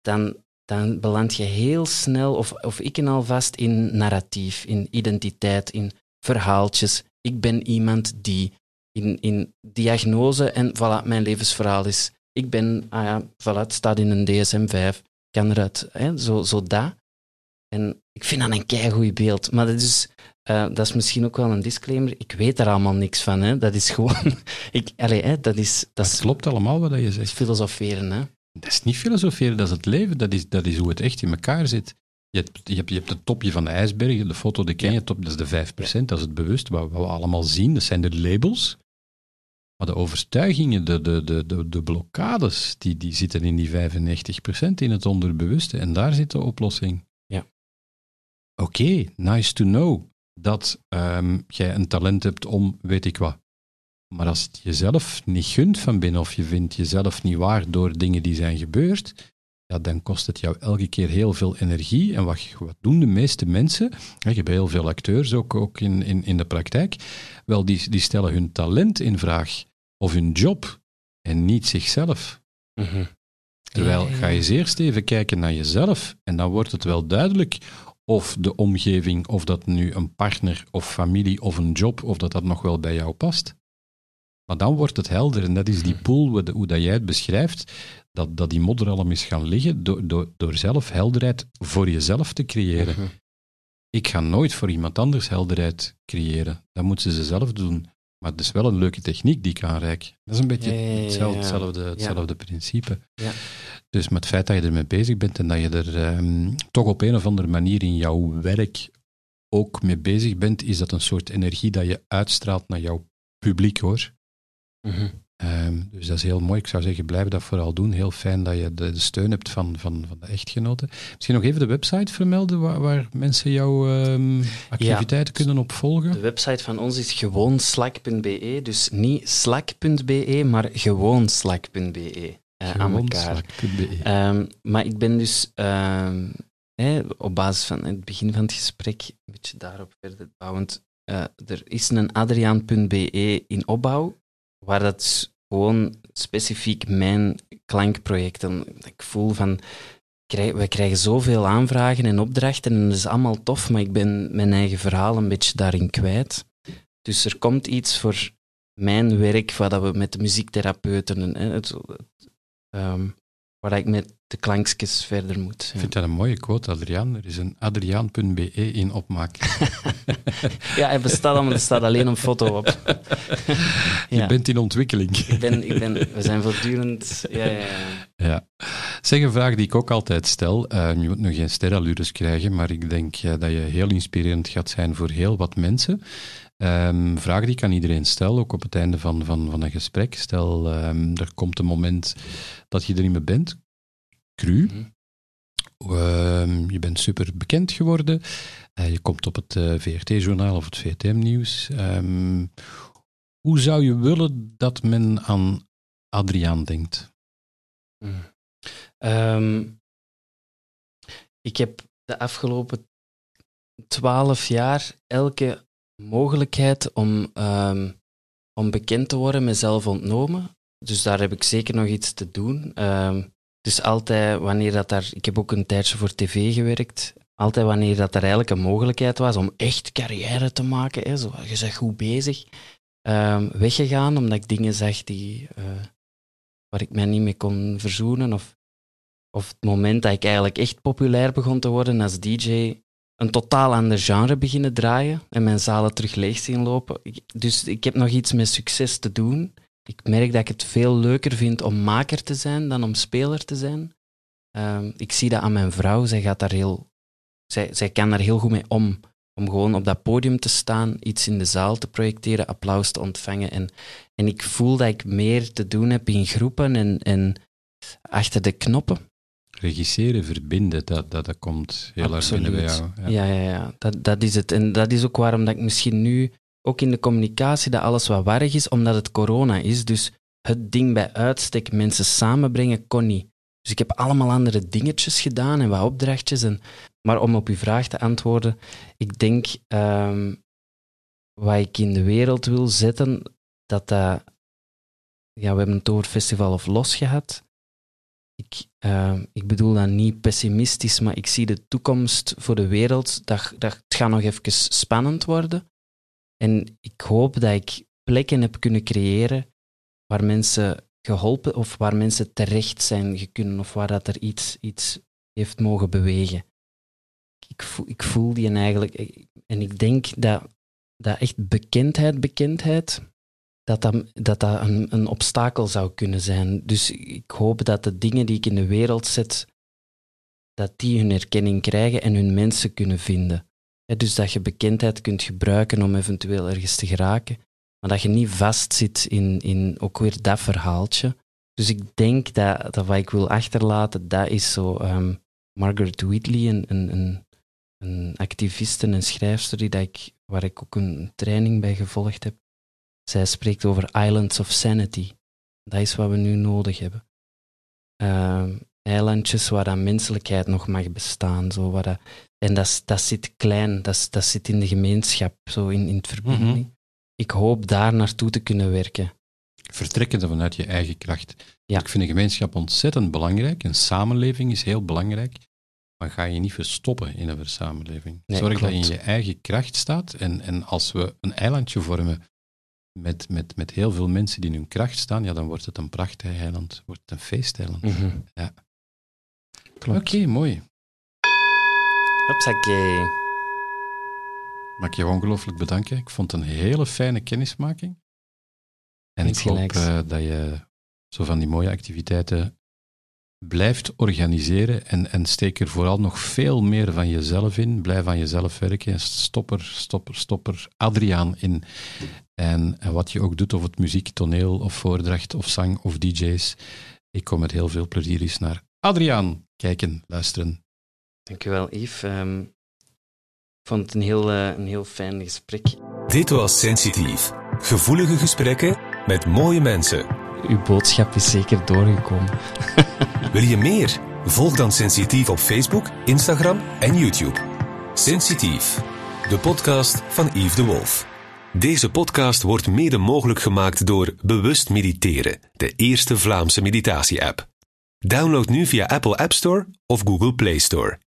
dan, dan beland je heel snel, of, of ik en alvast, in narratief, in identiteit, in verhaaltjes. Ik ben iemand die in, in diagnose en voilà, mijn levensverhaal is. Ik ben, ah ja, voilà, het staat in een DSM-5, kan eruit. Hè, zo, zo dat. En ik vind dat een keigoed beeld. Maar dat is, uh, dat is misschien ook wel een disclaimer. Ik weet daar allemaal niks van. Hè. Dat is gewoon... ik, allez, hè, dat is... Dat, dat is, klopt allemaal wat je zegt. filosoferen, hè. Dat is niet filosoferen, dat is het leven. Dat is, dat is hoe het echt in elkaar zit. Je hebt, je hebt, je hebt het topje van de ijsberg, de foto, de ken je, top, dat is de 5%, dat is het bewust, wat, wat we allemaal zien, dat zijn de labels. Maar de overtuigingen, de, de, de, de, de blokkades, die, die zitten in die 95% in het onderbewuste. En daar zit de oplossing. Ja. Oké, okay, nice to know dat um, jij een talent hebt om weet ik wat. Maar als het jezelf niet gunt van binnen of je vindt jezelf niet waar door dingen die zijn gebeurd, ja, dan kost het jou elke keer heel veel energie. En wat, wat doen de meeste mensen? Je hebt heel veel acteurs ook, ook in, in, in de praktijk. Wel, die, die stellen hun talent in vraag of hun job en niet zichzelf. Mm -hmm. Terwijl ga je eerst even kijken naar jezelf en dan wordt het wel duidelijk of de omgeving, of dat nu een partner of familie of een job, of dat dat nog wel bij jou past. Maar dan wordt het helder en dat is die pool, hoe, dat jij het beschrijft, dat, dat die modder allemaal is gaan liggen door, door, door zelf helderheid voor jezelf te creëren. Mhm. Ik ga nooit voor iemand anders helderheid creëren. Dat moeten ze zelf doen. Maar het is wel een leuke techniek die ik aanreik. Dat is een beetje Ja, ja, ja, hetzelfde, ja. hetzelfde, hetzelfde principe. Dus met het feit dat je ermee bezig bent en dat je er ehm, toch op een of andere manier in jouw werk ook mee bezig bent, is dat een soort energie dat je uitstraalt naar jouw publiek hoor. Mhm. Ehm, dus dat is heel mooi. Ik zou zeggen, blijf dat vooral doen. Heel fijn dat je de, de steun hebt van, van, van de echtgenoten. Misschien nog even de website vermelden waar, waar mensen jouw ehm, activiteiten kunnen opvolgen. De website van ons is gewoonslack.be, dus niet slack.be, maar gewoonslack.be. eh, aan elkaar. Um, maar ik ben dus um, hè, op basis van het begin van het gesprek een beetje daarop verder bouwend. Uh, er is een adriaan.be in opbouw, waar dat gewoon specifiek mijn klankprojecten. Ik voel van, krijg, we krijgen zoveel aanvragen en opdrachten en dat is allemaal tof, maar ik ben mijn eigen verhaal een beetje daarin kwijt. Dus er komt iets voor mijn werk, wat dat we met de muziektherapeuten het, um, waar ik met de klankjes verder moet. Ik vind dat een mooie quote, Adriaan. Er is een adriaan.be in opmaak. ja, hij bestaat allemaal, er staat alleen een foto op. Je bent in ontwikkeling. Ik ben, ik ben, we zijn voortdurend... Ja, ja, ja. Ja. Zeg een vraag die ik ook altijd stel. Uh, je moet nog geen sterallures krijgen, maar ik denk uh, dat je heel inspirerend gaat zijn voor heel wat mensen. Um, vraag die ik aan iedereen stel, ook op het einde van, van, van een gesprek. Stel, um, er komt een moment dat je er niet meer bent. Cru. Mhm. Um, je bent super bekend geworden. Uh, je komt op het uh, VRT-journaal of het VTM-nieuws. Hoe zou je willen dat men aan Adriaan denkt? Mm. Um, ik heb de afgelopen twaalf jaar elke mogelijkheid om, um, om bekend te worden mezelf ontnomen. Dus daar heb ik zeker nog iets te doen. Um, dus altijd wanneer dat daar... Ik heb ook een tijdje voor tv gewerkt. altijd wanneer dat er eigenlijk een mogelijkheid was om echt carrière te maken, hè, zo, je bent goed bezig, ehm, weggegaan omdat ik dingen zag die, eh, waar ik mij niet mee kon verzoenen. Of, of het moment dat ik eigenlijk echt populair begon te worden als DJ, een totaal ander genre beginnen draaien en mijn zalen terug leeg zien lopen. Dus ik heb nog iets met succes te doen. Ik merk dat ik het veel leuker vind om maker te zijn dan om speler te zijn. Ehm, ik zie dat aan mijn vrouw. Zij, gaat daar heel, zij, zij kan daar heel goed mee om. Om gewoon op dat podium te staan, iets in de zaal te projecteren, applaus te ontvangen. En, en ik voel dat ik meer te doen heb in groepen en, en achter de knoppen. Regisseren, verbinden, dat, dat, dat komt heel erg binnen bij jou. Ja, ja, ja, Dat, dat is het. En dat is ook waarom dat ik misschien nu, ook in de communicatie, dat alles wat warrig is, omdat het corona is. Dus het ding bij uitstek mensen samenbrengen kon niet. Dus ik heb allemaal andere dingetjes gedaan en wat opdrachtjes. En, maar om op uw vraag te antwoorden, ik denk ehm, wat ik in de wereld wil zetten, dat dat... Ja, we hebben het over Festival of Los gehad. Ik, eh, ik bedoel dat niet pessimistisch, maar ik zie de toekomst voor de wereld, dat, dat het gaat nog even spannend worden. En ik hoop dat ik plekken heb kunnen creëren waar mensen geholpen of waar mensen terecht zijn gekunnen of waar dat er iets, iets heeft mogen bewegen. Ik voel, ik voel die en eigenlijk, en ik denk dat, dat echt bekendheid, bekendheid, dat dat, dat, een, een obstakel zou kunnen zijn. Dus ik hoop dat de dingen die ik in de wereld zet, dat die hun erkenning krijgen en hun mensen kunnen vinden. Dus dat je bekendheid kunt gebruiken om eventueel ergens te geraken, maar dat je niet vastzit in, in ook weer dat verhaaltje. Dus ik denk dat, dat wat ik wil achterlaten, dat is zo ehm, Margaret Wheatley, een, een, een, een activiste en schrijfster die dat ik, waar ik ook een training bij gevolgd heb. Zij spreekt over islands of sanity. Dat is wat we nu nodig hebben. Ehm, eilandjes waar dat menselijkheid nog mag bestaan. Zo, waar dat, en dat, dat zit klein, dat, dat zit in de gemeenschap, zo in, in het verbinding. Mhm. Ik hoop daar naartoe te kunnen werken. Vertrekkende vanuit je eigen kracht. Ja. Ik vind een gemeenschap ontzettend belangrijk. Een samenleving is heel belangrijk. Maar ga je niet verstoppen in een samenleving. Nee, Zorg dat je in je eigen kracht staat. En, en als we een eilandje vormen met, met, met heel veel mensen die in hun kracht staan, ja, dan wordt het een prachtig eiland. Wordt het een feesteiland. Mhm. Ja. Klopt. Oké, mooi. Hupsakee. Mag ik je ongelooflijk bedanken. Ik vond het een hele fijne kennismaking. En ik hoop eh, dat je zo van die mooie activiteiten blijft organiseren en, en steek er vooral nog veel meer van jezelf in. Blijf aan jezelf werken. Stop er, stop er, stop er Adriaan in. En, en wat je ook doet, of het muziek, toneel of voordracht of zang of DJ's. Ik kom met heel veel plezier eens naar Adriaan kijken, luisteren. Dankjewel, Yves. Ehm, ik vond het een heel, eh, een heel fijn gesprek. Dit was Sensitief. Gevoelige gesprekken met mooie mensen. Uw boodschap is zeker doorgekomen. Wil je meer? Volg dan Sensitief op Facebook, Instagram en YouTube. Sensitief, de podcast van Yves de Wolf. Deze podcast wordt mede mogelijk gemaakt door Bewust Mediteren, de eerste Vlaamse meditatie-app. Download nu via Apple App Store of Google Play Store.